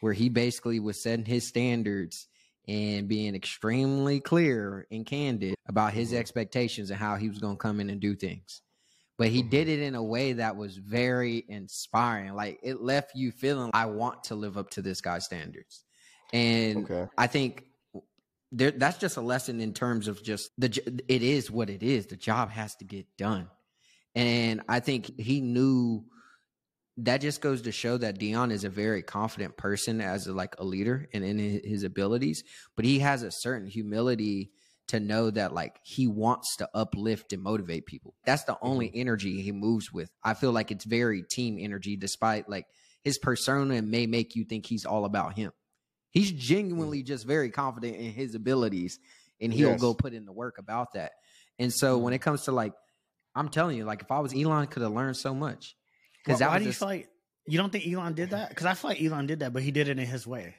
where he basically was setting his standards and being extremely clear and candid about his mm-hmm. expectations and how he was going to come in and do things. But he did mm-hmm. it in a way that was very inspiring. Like it left you feeling, I want to live up to this guy's standards. And Okay. I think there that's just a lesson in terms of just the it is what it is. The job has to get done. And i think he knew that just goes to show that Deion is a very confident person as a, like a leader and in his abilities but he has a certain humility to know that like he wants to uplift and motivate people. That's the only mm-hmm. energy he moves with. I feel like it's very team energy despite like his persona may make you think he's all about him He's mm. genuinely just very confident in his abilities and he'll Yes. go put in the work about that. And so when it mm. comes to like, I'm telling you, like if I was Elon, could have learned so much. Because that why do you just- feel like you don't think Elon did that? Because I feel like Elon did that, but he did it in his way.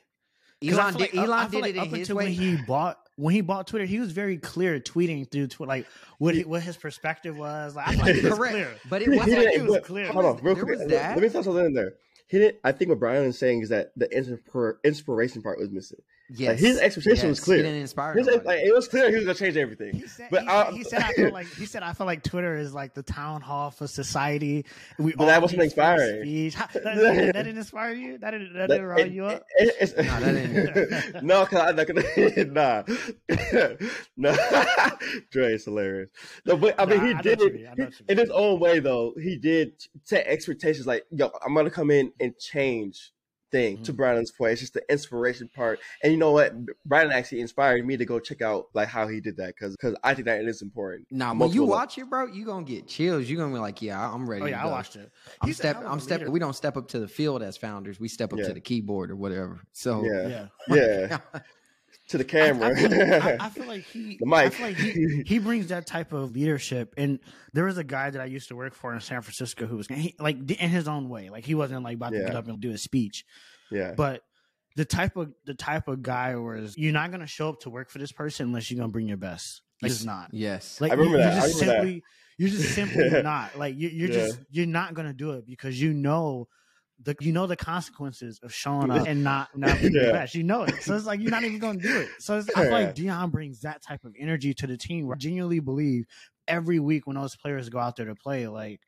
Elon did, like Elon did like it in up his until way. when he bought when he bought Twitter. He was very clear tweeting through Twitter, like what he, what his perspective was. Like, I [laughs] like Correct. clear. But it wasn't. was clear. Hold on, real There quick. Let me throw something in there. He didn't. I think what Brylan is saying is that the inspir- inspiration part was missing. Yes. his expectation was clear. He didn't inspire His, like, it was clear he was gonna change everything. He said, But he, I- said, he said I feel like he said I feel like Twitter is like the town hall for society. We But that wasn't inspiring. speech. How- [laughs] That, that didn't inspire you. That didn't that, That- didn't rile it- you up. it- it's- Nah, that didn't. [laughs] no, cause I'm not gonna. nah, [laughs] no. Dre is hilarious. No, but I mean, Nah, he I did it mean, I know what you in his own way, though. He did set expectations like, "Yo, I'm gonna come in and change." Thing to Mhm. Brandon's point, it's just the inspiration part, and you know what? Brandon actually inspired me to go check out like how he did that because because I think that it is important. Nah, when you Multiple- watch it, bro, you're gonna get chills. You're gonna be like, yeah, I'm ready. Oh to yeah, I watched it. I'm He's step. I'm a stepping. leader. We don't step up to the field as founders. We step up Yeah. to the keyboard or whatever. So Yeah, Yeah. yeah, [laughs] to the camera. I, I, feel, I, I feel like he, [laughs] The I mic. feel like he, he brings that type of leadership. And there was a guy that I used to work for in San Francisco who was he, like in his own way, like he wasn't like about to get up and do a speech, yeah, but the type of the type of guy was you're not gonna show up to work for this person unless you're gonna bring your best. Like it's not. yes, Like I remember you, that. You're I just remember that. simply, you're just simply [laughs] not like you, you're Yeah. just you're not gonna do it because you know the you know the consequences of showing up and not not being Yeah. the best. You know it, so it's like you're not even gonna do it. So it's, I feel like Deion brings that type of energy to the team. Where I genuinely believe every week when those players go out there to play, like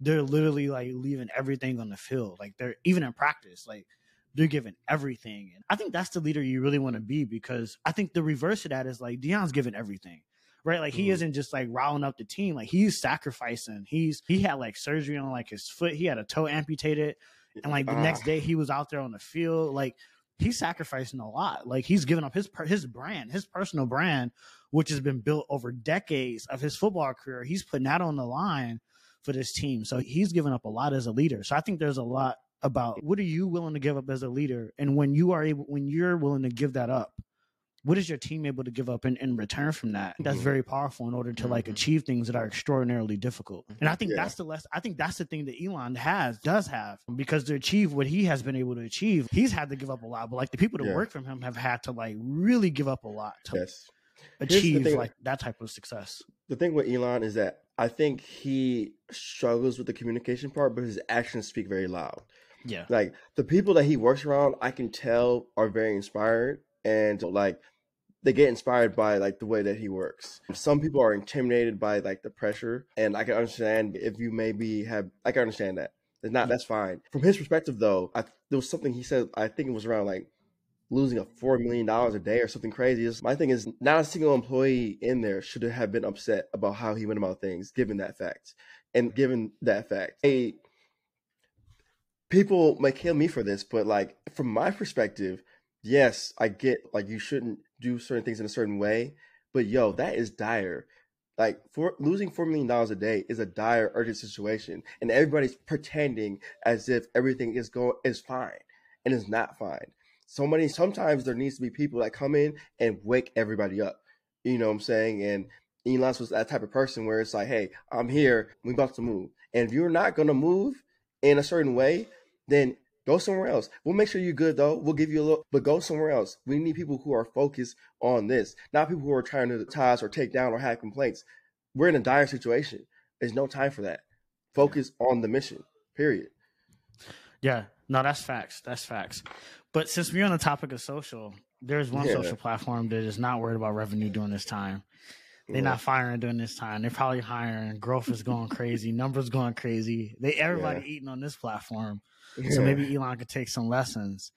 they're literally like leaving everything on the field. Like they're even in practice, like they're giving everything. And I think that's the leader you really want to be because I think the reverse of that is like Deion's giving everything. Right, like he Mhm. isn't just like riling up the team. Like he's sacrificing. He's he had like surgery on like his foot. He had a toe amputated, and like the Ah. next day he was out there on the field. Like he's sacrificing a lot. Like he's giving up his his brand, his personal brand, which has been built over decades of his football career. He's putting that on the line for this team. So he's giving up a lot as a leader. So I think there's a lot about what are you willing to give up as a leader, and when you are able, when you're willing to give that up, what is your team able to give up in, in return from that? That's Mhm. very powerful in order to like Mhm. achieve things that are extraordinarily difficult. And I think Yeah. that's the less. I think that's the thing that Elon has does have because to achieve what he has been able to achieve, he's had to give up a lot. But like the people that Yeah. work from him have had to like really give up a lot to Yes. Achieve thing- like that type of success. The thing with Elon is that I think he struggles with the communication part, but his actions speak very loud. Yeah. Like the people that he works around, I can tell are very inspired and like they get inspired by like the way that he works. Some people are intimidated by like the pressure, and I can understand if you maybe have. I can understand that. It's not. That's fine. From his perspective, though, I, there was something he said. I think it was around like losing a four million dollars a day or something crazy. It's- my thing is, not a single employee in there should have been upset about how he went about things, given that fact, and given that fact, hey, people may kill me for this, but like from my perspective, yes, I get like you shouldn't do certain things in a certain way, but yo, that is dire. Like for losing four million dollars a day is a dire, urgent situation, and everybody's pretending as if everything is going is fine, and it's not fine. So many sometimes there needs to be people that come in and wake everybody up. You know what I'm saying? And Elon was that type of person where it's like, hey, I'm here, we about to move. And if you're not gonna move in a certain way, then go somewhere else. We'll make sure you're good though. We'll give you a little, but go somewhere else. We need people who are focused on this, not people who are trying to ties or take down or have complaints. We're in a dire situation. There's no time for that. Focus on the mission. Period. Yeah, no, that's facts. That's facts. But since we're on the topic of social, there's one Yeah. social platform that is not worried about revenue during this time. They're not firing during this time. They're probably hiring. Growth is going crazy. Numbers going crazy. They everybody eating on this platform. So maybe Elon could take some lessons.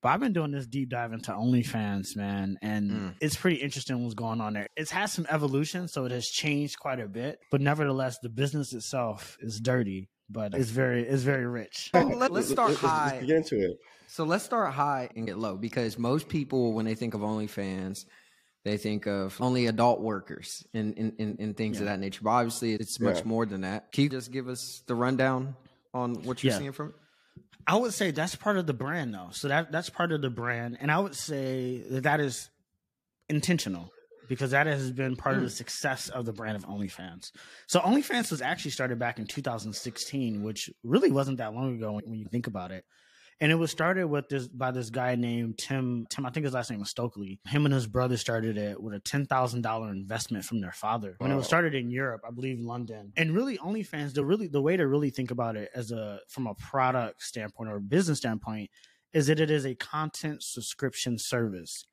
But I've been doing this deep dive into OnlyFans, man, and Mm. it's pretty interesting what's going on there. It's had some evolution, so it has changed quite a bit. But nevertheless, the business itself is dirty, but it's very it's very rich. Well, let- let's start let's, let's high. get into it. So let's start high and get low because most people, when they think of OnlyFans, they think of only adult workers and, and, and, and things of that nature. But obviously, it's much Yeah. more than that. Can you just give us the rundown on what you're Yeah. seeing from it? I would say that's part of the brand, though. So that that's part of the brand, and I would say that that is intentional because that has been part of the hmm. success of the brand of OnlyFans. So OnlyFans was actually started back in 2016, which really wasn't that long ago when, when you think about it. And it was started with this by this guy named Tim. Tim, I think his last name was Stokely. Him and his brother started it with a ten thousand dollar investment from their father. When it was started in Europe, I believe London. And really, OnlyFans, the really the way to really think about it as a from a product standpoint or a business standpoint is that it is a content subscription service.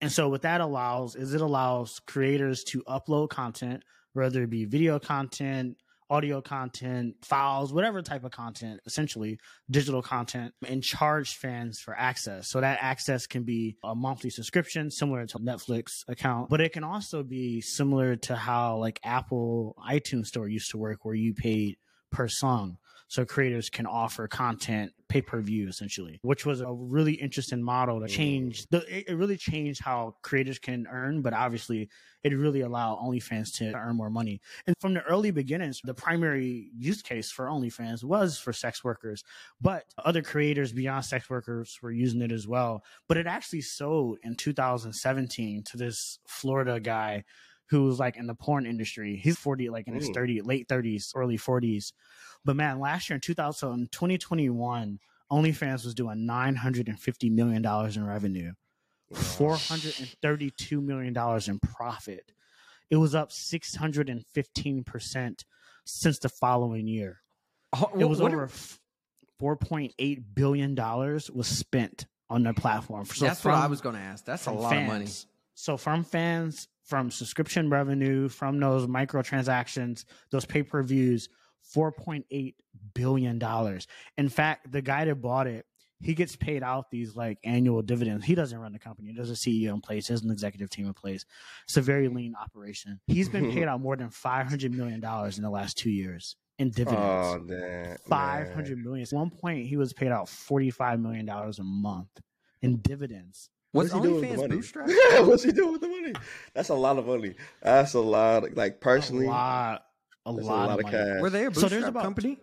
And so what that allows is it allows creators to upload content, whether it be video content, audio content, files, whatever type of content, essentially digital content, and charge fans for access. So that access can be a monthly subscription, similar to Netflix account, but it can also be similar to how like Apple iTunes Store used to work, where you paid per song. So creators can offer content pay per view essentially, which was a really interesting model to change. The, it, it really changed how creators can earn, but obviously it really allowed OnlyFans to earn more money. And from the early beginnings, the primary use case for OnlyFans was for sex workers, but other creators beyond sex workers were using it as well. But it actually sold in 2017 to this Florida guy who was like in the porn industry. He's 40, like in his Mm. 30, late 30s, early 40s. But man, last year in 2000, in 2021, OnlyFans was doing $950 million in revenue, $432 million in profit. It was up 615% since the following year. Oh, It was over f- $4.8 billion was spent on their platform. So that's what I was going to ask. That's a lot of money. So from fans, from subscription revenue, from those microtransactions, those pay per views, four point eight billion dollars. In fact, the guy that bought it, he gets paid out these like annual dividends. He doesn't run the company. There's a CEO in place. There's an executive team in place. It's a very lean operation. He's been paid [laughs] out more than five hundred million dollars in the last two years in dividends. Oh. Five hundred million. At one point, he was paid out forty-five million dollars a month in dividends. Was What's he doing with the money? bootstrap? [laughs] Yeah, what's he doing with the money? That's a lot of money. That's a lot. Like personally, a lot, a that's lot, of, money. cash. Were they a So there's about- company?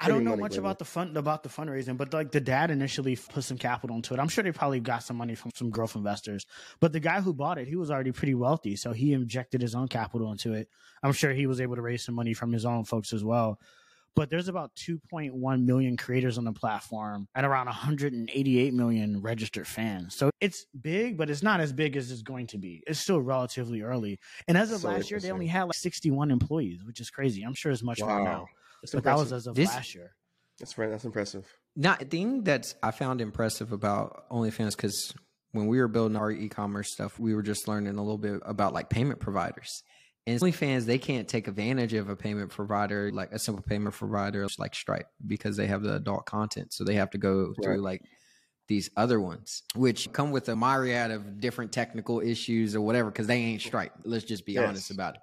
I don't know money, much baby. about the fund about the fundraising, but like the dad initially put some capital into it. I'm sure they probably got some money from some growth investors. But the guy who bought it, he was already pretty wealthy, so he injected his own capital into it. I'm sure he was able to raise some money from his own folks as well. But there's about 2.1 million creators on the platform and around 188 million registered fans. So it's big, but it's not as big as it's going to be. It's still relatively early. And as of So last year, they only had like 61 employees, which is crazy. I'm sure it's much more now. That's But that was as of This- last year. That's right. That's impressive. Now, the thing that's I found impressive about OnlyFans because when we were building our e-commerce stuff, we were just learning a little bit about like payment providers. And OnlyFans, they can't take advantage of a payment provider like a simple payment provider like Stripe because they have the adult content, so they have to go through like these other ones, which come with a myriad of different technical issues or whatever because they ain't Stripe. Let's just be Yes. honest about it.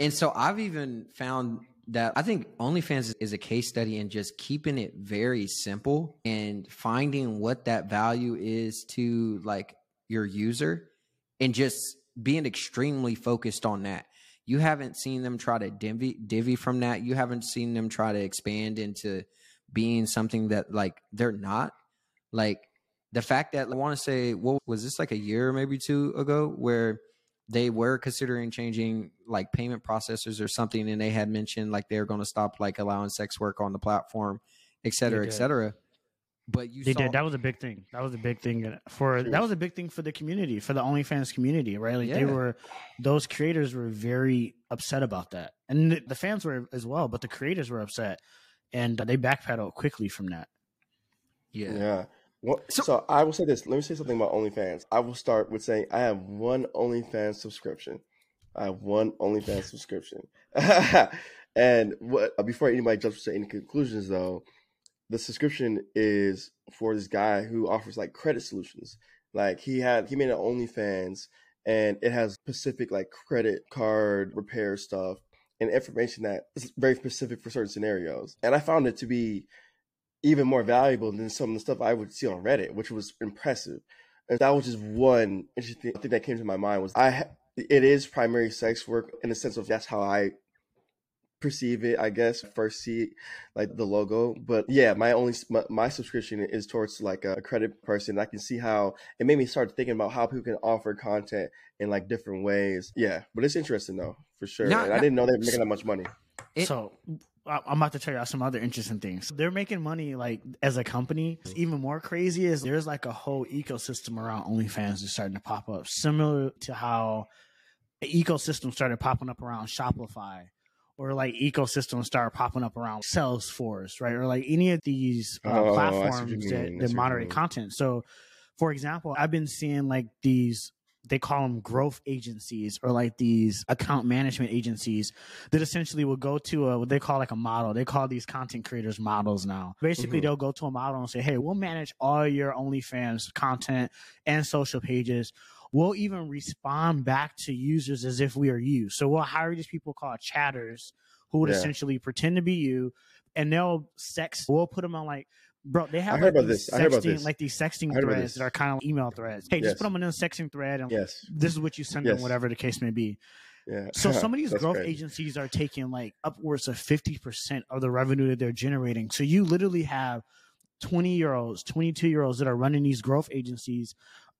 And so I've even found that I think OnlyFans is a case study in just keeping it very simple and finding what that value is to like your user and just being extremely focused on that. You haven't seen them try to divvy, divvy from that. You haven't seen them try to expand into being something that like they're not. Like the fact that I want to say, what was this like a year, maybe two ago, where they were considering changing like payment processors or something, and they had mentioned like they're going to stop like allowing sex work on the platform, et cetera, et cetera. But you They saw, did. That was a big thing. That was a big thing for True. that was a big thing for the community, for the OnlyFans community, right? Like they were those creators were very upset about that. And the- the fans were as well, but the creators were upset and they backpedaled quickly from that. yeah. Yeah. Well, So- so, I will say this. Let me say something about OnlyFans. I will start with saying I have one OnlyFans subscription. I have one OnlyFans subscription. [laughs] and what uh, before anybody jumps to any conclusions, though, the subscription is for this guy who offers like credit solutions. Like he had, he made an OnlyFans, and it has specific like credit card repair stuff and information that is very specific for certain scenarios. And I found it to be even more valuable than some of the stuff I would see on Reddit, which was impressive. And that was just one interesting thing that came to my mind was I it is primary sex work in the sense of that's how I perceive it, I guess. First see like the logo, but yeah, my only my, my subscription is towards like a credit person. I can see how it made me start thinking about how people can offer content in like different ways. Yeah, but it's interesting though for sure. Now- and I didn't know they were making that much money. It- so I- I'm about to tell you some other interesting things. They're making money like as a company. Even more crazy is there's like a whole ecosystem around OnlyFans that's starting to pop up, similar to how an ecosystem started popping up around Shopify, or like ecosystems start popping up around Salesforce, right? Or like any of these uh, Oh, I see what you platforms that, that moderate content. So, for example, I've been seeing like these they call them growth agencies or like these account management agencies that essentially will go to a what they call like a model. They call these content creators models now. Basically, Mhm. they'll go to a model and say, "Hey, we'll manage all your OnlyFans content and social pages. We'll even respond back to users as if we are you. So we'll hire these people called chatters who would Yeah. essentially pretend to be you, and they'll sex. We'll put them on like." Bro, they have I heard like about these this. I heard about sexting, this. like these sexting I heard about threads that are kind of like email threads. Hey, Yes. just put them in a sexting thread and Yes. this is what you send them, whatever the case may be. Yeah. So [laughs] some of these growth crazy. agencies are taking like upwards of 50% of the revenue that they're generating. So you literally have 20 year olds, 22 year olds that are running these growth agencies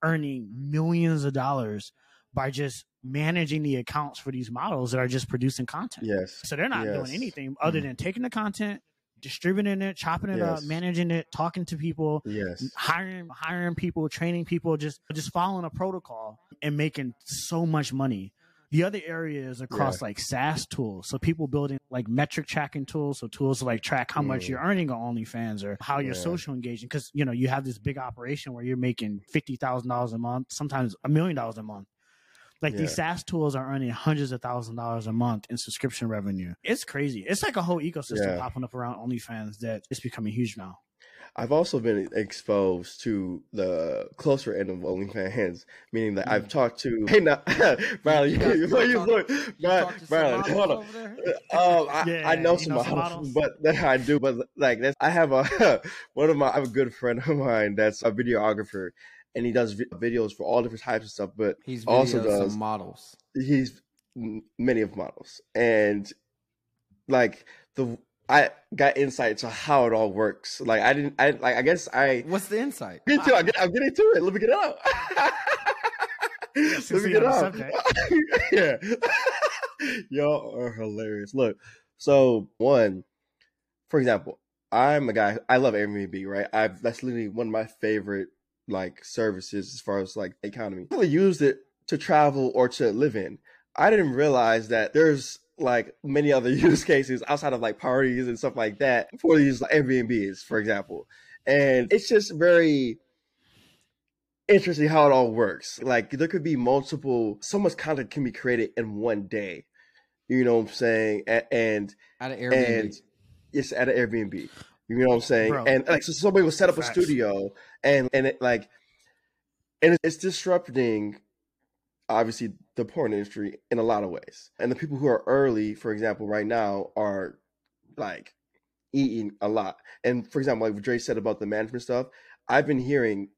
earning millions of dollars by just managing the accounts for these models that are just producing content. Yes. So they're not Yes. doing anything other mm-hmm. than taking the content, distributing it, chopping it up, managing it, talking to people, Yes. hiring hiring people, training people, just just following a protocol and making so much money. The other area is across like SaaS tools. So people building like metric tracking tools, so tools to like track how much Mm. you're earning on OnlyFans or how you're Yeah. social engaging. Because you know you have this big operation where you're making fifty thousand dollars a month, sometimes a million dollars a month. Like these SaaS tools are earning hundreds of thousands of dollars a month in subscription revenue. It's crazy. It's like a whole ecosystem Yeah. popping up around OnlyFans that is becoming huge now. I've also been exposed to the closer end of OnlyFans, meaning that I've talked to. [laughs] Hey, now, [laughs] Bradley, You you, guys- you, you you, talk- look, You Brad- talk to some Bradley, models hold on. Um, I, Yeah, I know some know some models, models? but [laughs] I do. But like, that's, I have a one of my. I have a good friend of mine that's a videographer, and he does vi- videos for all different types of stuff. But He's also also does- some models. he's many of models and like the I got insight to how it all works. Like I didn't, I like. I guess I What's the insight? get to. I'm, get- I'm getting to it. Let me get it out. Let me get it on the out. [laughs] yeah, [laughs] y'all are hilarious. Look, so one, for example, I'm a guy. I love Airbnb. Right, I've that's literally one of my favorite like services as far as like economy. I really used it to travel or to live in. I didn't realize that there's like many other [laughs] use cases outside of like parties and stuff like that for these like, Airbnbs, for example. And it's just very interesting how it all works. Like there could be multiple, so much content can be created in one day. You know what I'm saying? A- And At an Airbnb. and it's at an Airbnb. You know what I'm saying? Bro. And like, so somebody will set up a studio, and and it like, and it's disrupting, obviously, the porn industry in a lot of ways. And the people who are early, for example, right now are like eating a lot. And for example, like Dre said about the management stuff, I've been hearing,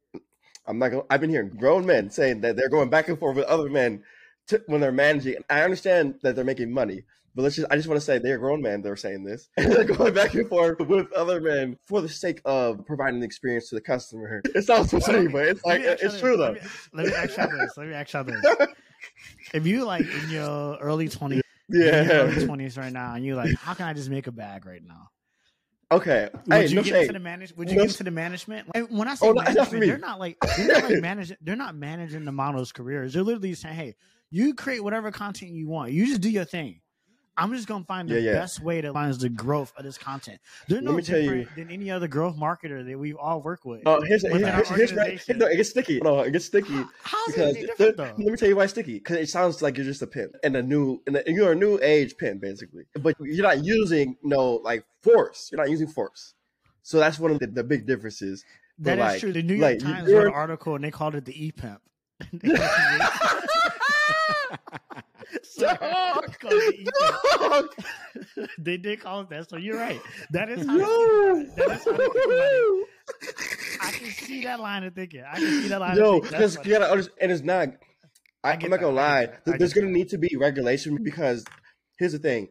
I'm not gonna, I've been hearing grown men saying that they're going back and forth with other men to, when they're managing. I understand that they're making money, but let's just, I just want to say they're grown men. They're saying this. And [laughs] they're going back and forth with other men for the sake of providing the experience to the customer. It sounds funny, but it's like, it's y'all true this. though. Let me, let me ask y'all this. Let me ask y'all this. [laughs] If you like in your early twenties, Yeah. early twenties right now, and you're like, how can I just make a bag right now? Okay. Would Hey, you no get shade. into the manage? Would you No get into the management? Like, when I oh, say Oh, not- not management, they're not like they're not [laughs] like managing. They're not managing the model's careers. They're literally saying, "Hey, you create whatever content you want. You just do your thing. I'm just gonna find the Yeah, yeah. best way to align the growth of this content. They're Let no me tell you- different than any other growth marketer that we all work with. Oh, here's, here's, here's, right. No, it gets sticky. No, it gets sticky. How's because it the- different let me tell you why it's sticky. Because it sounds like you're just a pimp and a new, and you're a new age pimp basically, but you're not using no like force. You're not using force. So that's one of the, the big differences. That But, is like- true. The New York like, Times wrote an article and they called it the e pimp. [laughs] [laughs] [laughs] so, they called it the e-pimp. they did call it that. So you're right. That is how. Yo, that is how think. I can see that line of thinking. I can see that line. yo, thinking. because you gotta understand, and it's not. I, I I'm not gonna that, lie. that, I There's gonna need to be regulation because here's the thing.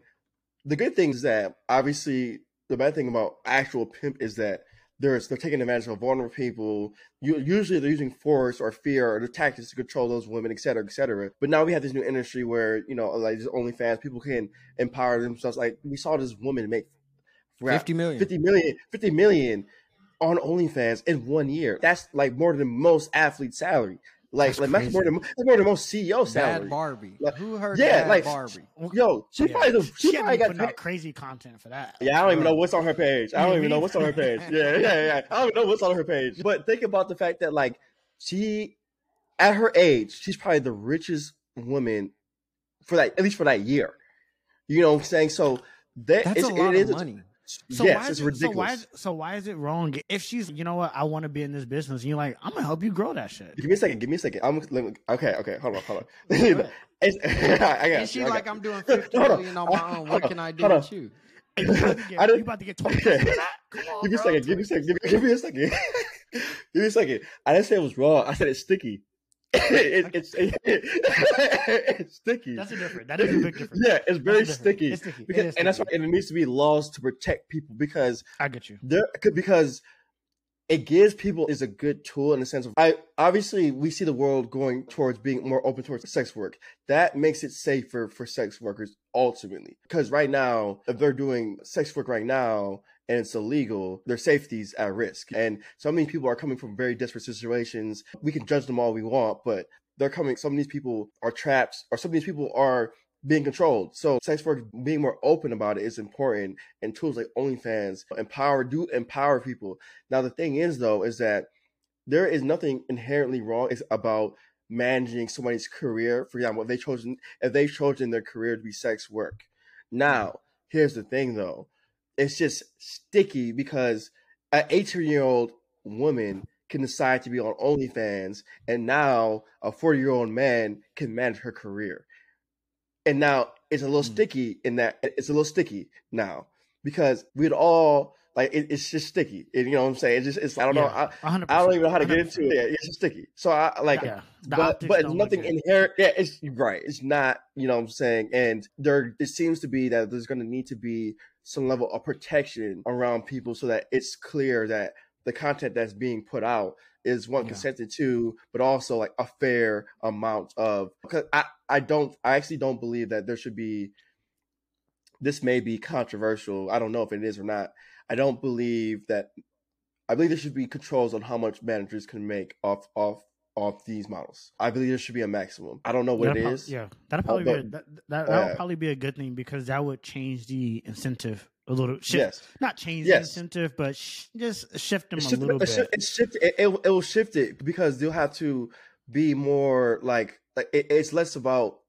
The good thing is that obviously the bad thing about actual pimp is that there's they're taking advantage of vulnerable people. You, usually they're using force or fear or the tactics to control those women, et cetera, et cetera. But now we have this new industry where you know, like this OnlyFans, people can empower themselves. Like we saw this woman make 50 million. 50 million, 50 million on OnlyFans in one year. That's like more than most athletes' salary. Like, That's like that's more than that's more than most CEO salary. Bad Barbie. Like, Who heard yeah, Bad like- Barbie? Yo, she Yeah. probably the, she, she probably got out crazy content for that. yeah, I don't even know what's on her page. I don't even know what's on her [laughs] page. Yeah, yeah, yeah. I don't even know what's on her page. But think about the fact that like she, at her age, she's probably the richest woman for that at least for that year. You know what I'm saying? So that That's a lot it of is money. So yes, why it's is it, ridiculous. So why, is, so why is it wrong if she's, you know what, I want to be in this business, and you're like, I'm gonna help you grow that shit. Give me a second. Give me a second. I'm let me, okay. Okay. Hold on. Hold on. [laughs] ahead. It's, [laughs] I got And you, she I got like. I'm doing [laughs] 50 Hold on. on my own. What on. can I do Hold on. you? Hey, you about to get, I you about to get 20 Okay. Come on, Give me a second. Give me a second. Give me, give me a second. give me a second. I didn't say it was raw. I said it's sticky. It, it's [laughs] it's sticky. That's a different. That is a big difference. Yeah, it's very sticky. It's sticky. It Because, is and that's why and it needs to be laws to protect people because I get you. there because it gives people is a good tool in the sense of I obviously we see the world going towards being more open towards sex work. That makes it safer for sex workers ultimately. Because right now, if they're doing sex work right now and it's illegal, their safety's at risk. And so many people are coming from very desperate situations. We can judge them all we want, but they're coming some of these people are trapped or some of these people are being controlled. So sex work being more open about it is important and tools like OnlyFans empower do empower people. Now the thing is though is that there is nothing inherently wrong is about managing somebody's career. For example, if they chosen if they've chosen their career to be sex work. Now, here's the thing though. It's just sticky because an 18 year old woman can decide to be on OnlyFans and now a 40 year old man can manage her career. And now it's a little Mm. sticky in that it's a little sticky now because we'd all Like it, it's just sticky. It, you know what I'm saying? It's just it's I don't know. I, I don't even know how to get 100%. into it. Yeah, it's just sticky. So I like Yeah, but but it's nothing inherent. Yeah, it's right. It's not. You know what I'm saying? And there, it seems to be that there's going to need to be some level of protection around people so that it's clear that the content that's being put out is one Yeah. consented to, but also like a fair amount of. Because I, I don't, I actually don't believe that there should be. This may be controversial. I don't know if it is or not. I don't believe that. I believe there should be controls on how much managers can make off off off these models. I believe there should be a maximum. I don't know what That'll it prob- is. Yeah, that'll probably be a, that, that, Yeah. probably be a good thing because that would change the incentive a little. Shift, Yes. not change Yes. the incentive, but sh- just shift them It's a little it's bit. it's shift, it, it, it will shift it because they'll have to be more like like it, it's less about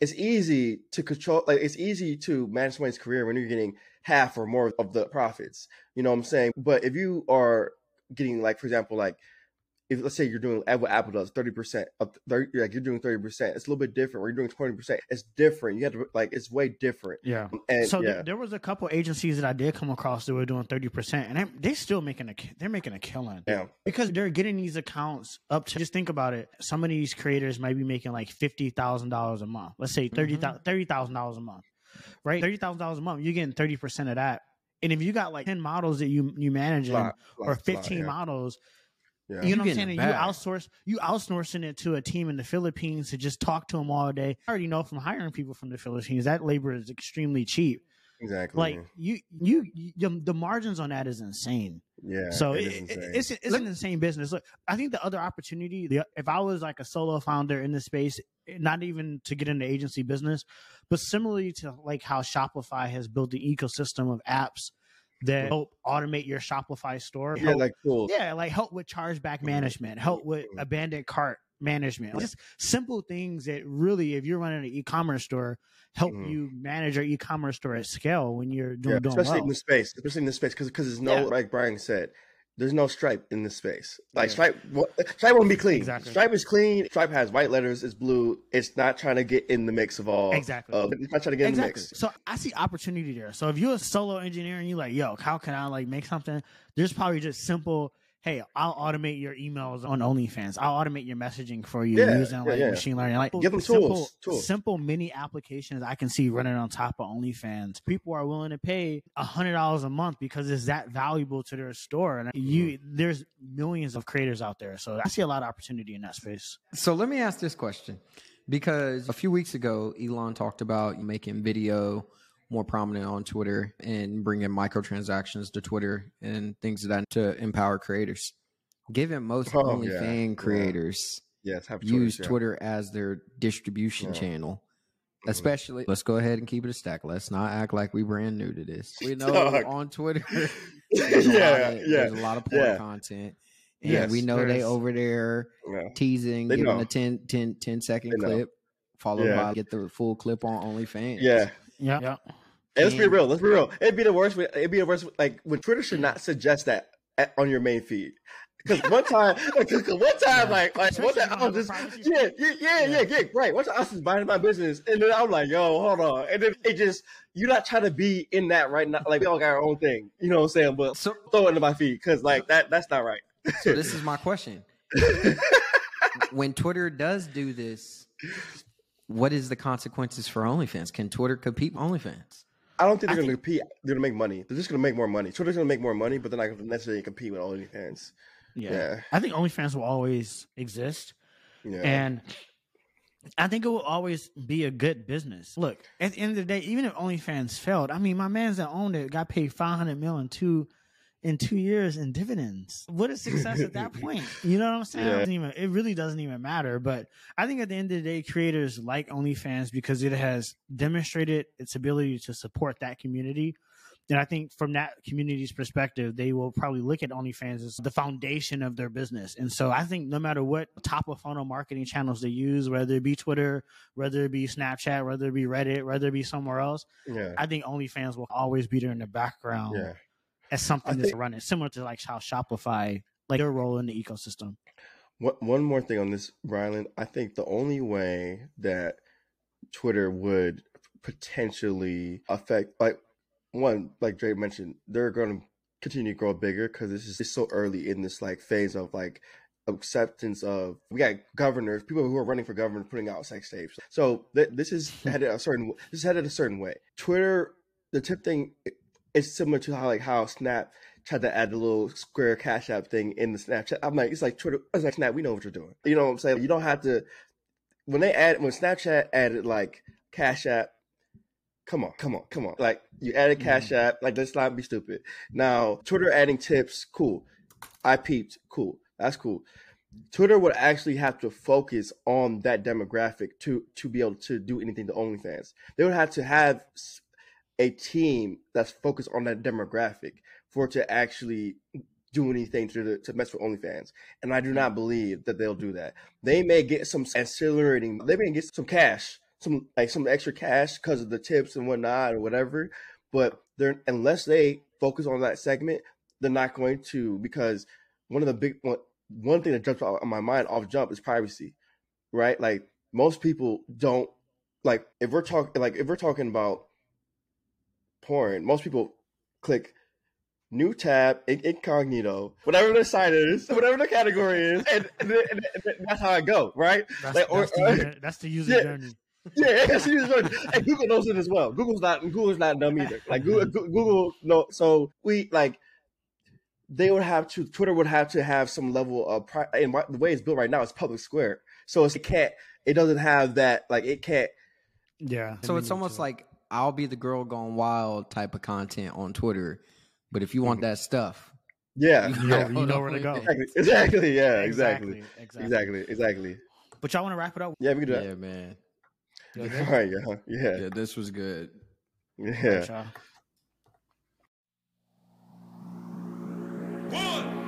it's easy to control like it's easy to manage someone's career when you're getting half or more of the profits you know what i'm saying but if you are getting like for example like if let's say you're doing what Apple does, thirty percent of 30, like you're doing thirty percent, it's a little bit different. Or you're doing twenty percent, it's different. You have to like it's way different. yeah. And so yeah, there, there was a couple agencies that I did come across that were doing thirty percent, and they they still making a they're making a killing. yeah, because they're getting these accounts up to just think about it some of these creators might be making like $50000 a month let's say $30000 mm-hmm. $30000 a month right $30000 a month you're getting 30% of that and if you got like 10 models that you you manage Lot- or lot- lot, 15 yeah. models yeah. you You know what I'm saying? And. You outsource, you outsourcing it to a team in the Philippines to just talk to them all day. I already know from hiring people from the Philippines that labor is extremely cheap. exactly. Like you, you, you the margins on that is insane. yeah, So it it, is it- insane. it's it's an insane business. Look, I think the other opportunity, the, if I was like a solo founder in this space, not even to get into agency business, but similarly to like how Shopify has built the ecosystem of apps that help automate your Shopify store. yeah, help- like cool. yeah, like help with chargeback management, help with abandoned cart management, just simple things that really, if you're running an e-commerce store, help Mhm. you manage your e-commerce store at scale when you're doing, Yeah, doing especially well. in this space, especially in this space, because because there's no Yeah. like Brylan said, there's no Stripe in this space. Like Yeah. Stripe, Stripe won't be clean. Exactly. Stripe is clean. Stripe has white letters. It's blue. It's not trying to get in the mix of all. Exactly. Of, it's not trying to get in the mix. So I see opportunity there. So if you're a solo engineer and you're like, yo, how can I like make something? There's probably just simple. Hey, I'll automate your emails on OnlyFans. I'll automate your messaging for you Yeah, using yeah, like yeah. machine learning. Like Give them simple, tools, tools. simple mini applications I can see running on top of OnlyFans. People are willing to pay a hundred dollars a month because it's that valuable to their store. And you, Mm-hmm. there's millions of creators out there, so I see a lot of opportunity in that space. So let me ask this question because a few weeks ago, Elon talked about making video more prominent on Twitter and bringing microtransactions to Twitter and things of that to empower creators. Given most Oh, OnlyFans yeah, yeah. creators Yes, have use choice, yeah. Twitter as their distribution Yeah. channel, Mhm. especially, let's go ahead and keep it a stack. Let's not act like we brand new to this. We know Dog. on Twitter, [laughs] there's a yeah, lot of, yeah, there's a lot of porn yeah. content. And Yes, we know they over there yeah. teasing, They giving know. a 10, 10, 10 second They know. clip, followed Yeah. by get the full clip on OnlyFans. Yeah. Yeah, yeah. Hey, let's be real. Let's be real. It'd be the worst. It'd be the worst. Like when Twitter should not suggest that at, on your main feed. Because one time, [laughs] cause one time, like, like one time, I was just, you don't have a privacy yeah, yeah, yeah, yeah, yeah, right. One time, I was just minding my business, and then I'm like, yo, hold on, and then it just, you're not trying to be in that right now. Like we all got our own thing, you know what I'm saying? But So, throw it into my feed because like that, that's not right. so this is my question. [laughs] when Twitter does do this, what is the consequences for OnlyFans? Can Twitter compete with OnlyFans? I don't think they're gonna think- compete. They're gonna make money. They're just gonna make more money. Twitter's gonna make more money, but they're not gonna necessarily compete with OnlyFans. Yeah. Yeah. I think OnlyFans will always exist. Yeah. And I think it will always be a good business. Look, at the end of the day, even if OnlyFans failed, I mean, my man's that owned it got paid five hundred million five hundred million two in two years in dividends. What is success at that [laughs] point? You know what I'm saying? It, Yeah. doesn't even, it really doesn't even matter. But I think at the end of the day, creators like OnlyFans because it has demonstrated its ability to support that community. And I think from that community's perspective, they will probably look at OnlyFans as the foundation of their business. And so I think no matter what top of funnel marketing channels they use, whether it be Twitter, whether it be Snapchat, whether it be Reddit, whether it be somewhere else, yeah. I think OnlyFans will always be there in the background Yeah. As something that's running, similar to like how Shopify, like their role in the ecosystem. One one more thing on this, Brylan. I think the only way that Twitter would potentially affect, like one, like Dre mentioned, they're going to continue to grow bigger because this is it's so early in this like phase of like acceptance of we got governors, people who are running for governor putting out sex tapes. So th- this is [laughs] headed a certain this is headed a certain way. Twitter, the tip thing is similar to how like how Snap tried to add the little square cash app thing in the Snapchat. I'm like, it's like Twitter, it's like Snap. We know what you're doing. You know what I'm saying? You don't have to. When they add when Snapchat added like cash app come on, come on, come on. Like you added Cash Mm-hmm. App, like let's not be stupid. Now Twitter adding tips, cool. I peeped, cool. That's cool. Twitter would actually have to focus on that demographic to to be able to do anything to OnlyFans. They would have to have a team that's focused on that demographic for it to actually do anything to the, to mess with OnlyFans. And I do not believe that they'll do that. They may get some ancillary, they may get some cash, some like some extra cash because of the tips and whatnot or whatever. But they're unless they focus on that segment, they're not going to because one of the big one, one thing that jumps out on my mind off jump is privacy, right? Like most people don't like if we're talking like if we're talking about porn, most people click new tab incognito, whatever the site is, [laughs] whatever the category is, and, and, and- and that's how I go, right? That's, Like, or- that's, the, or- user, that's the user Yeah. journey. [laughs] Yeah, yeah, see, it's right. and Google knows it as well. Google's not Google's not dumb either. Like Google, Google no. So we like they would have to Twitter would have to have some level of pri- and why- the way it's built right now it's public square, so it's, it can't it doesn't have that like it can't Yeah. So it's almost like I'll be the girl gone wild type of content on Twitter. But if you want mm-hmm. that stuff, yeah, you know, [laughs] yeah. You know where to go. [laughs] Exactly. exactly. Yeah. Exactly. Exactly. Exactly. Exactly. But y'all want to wrap it up? Yeah, we can do that. Yeah, man. [laughs] All right, y'all. Yeah. yeah. This was good. Yeah. Right, One.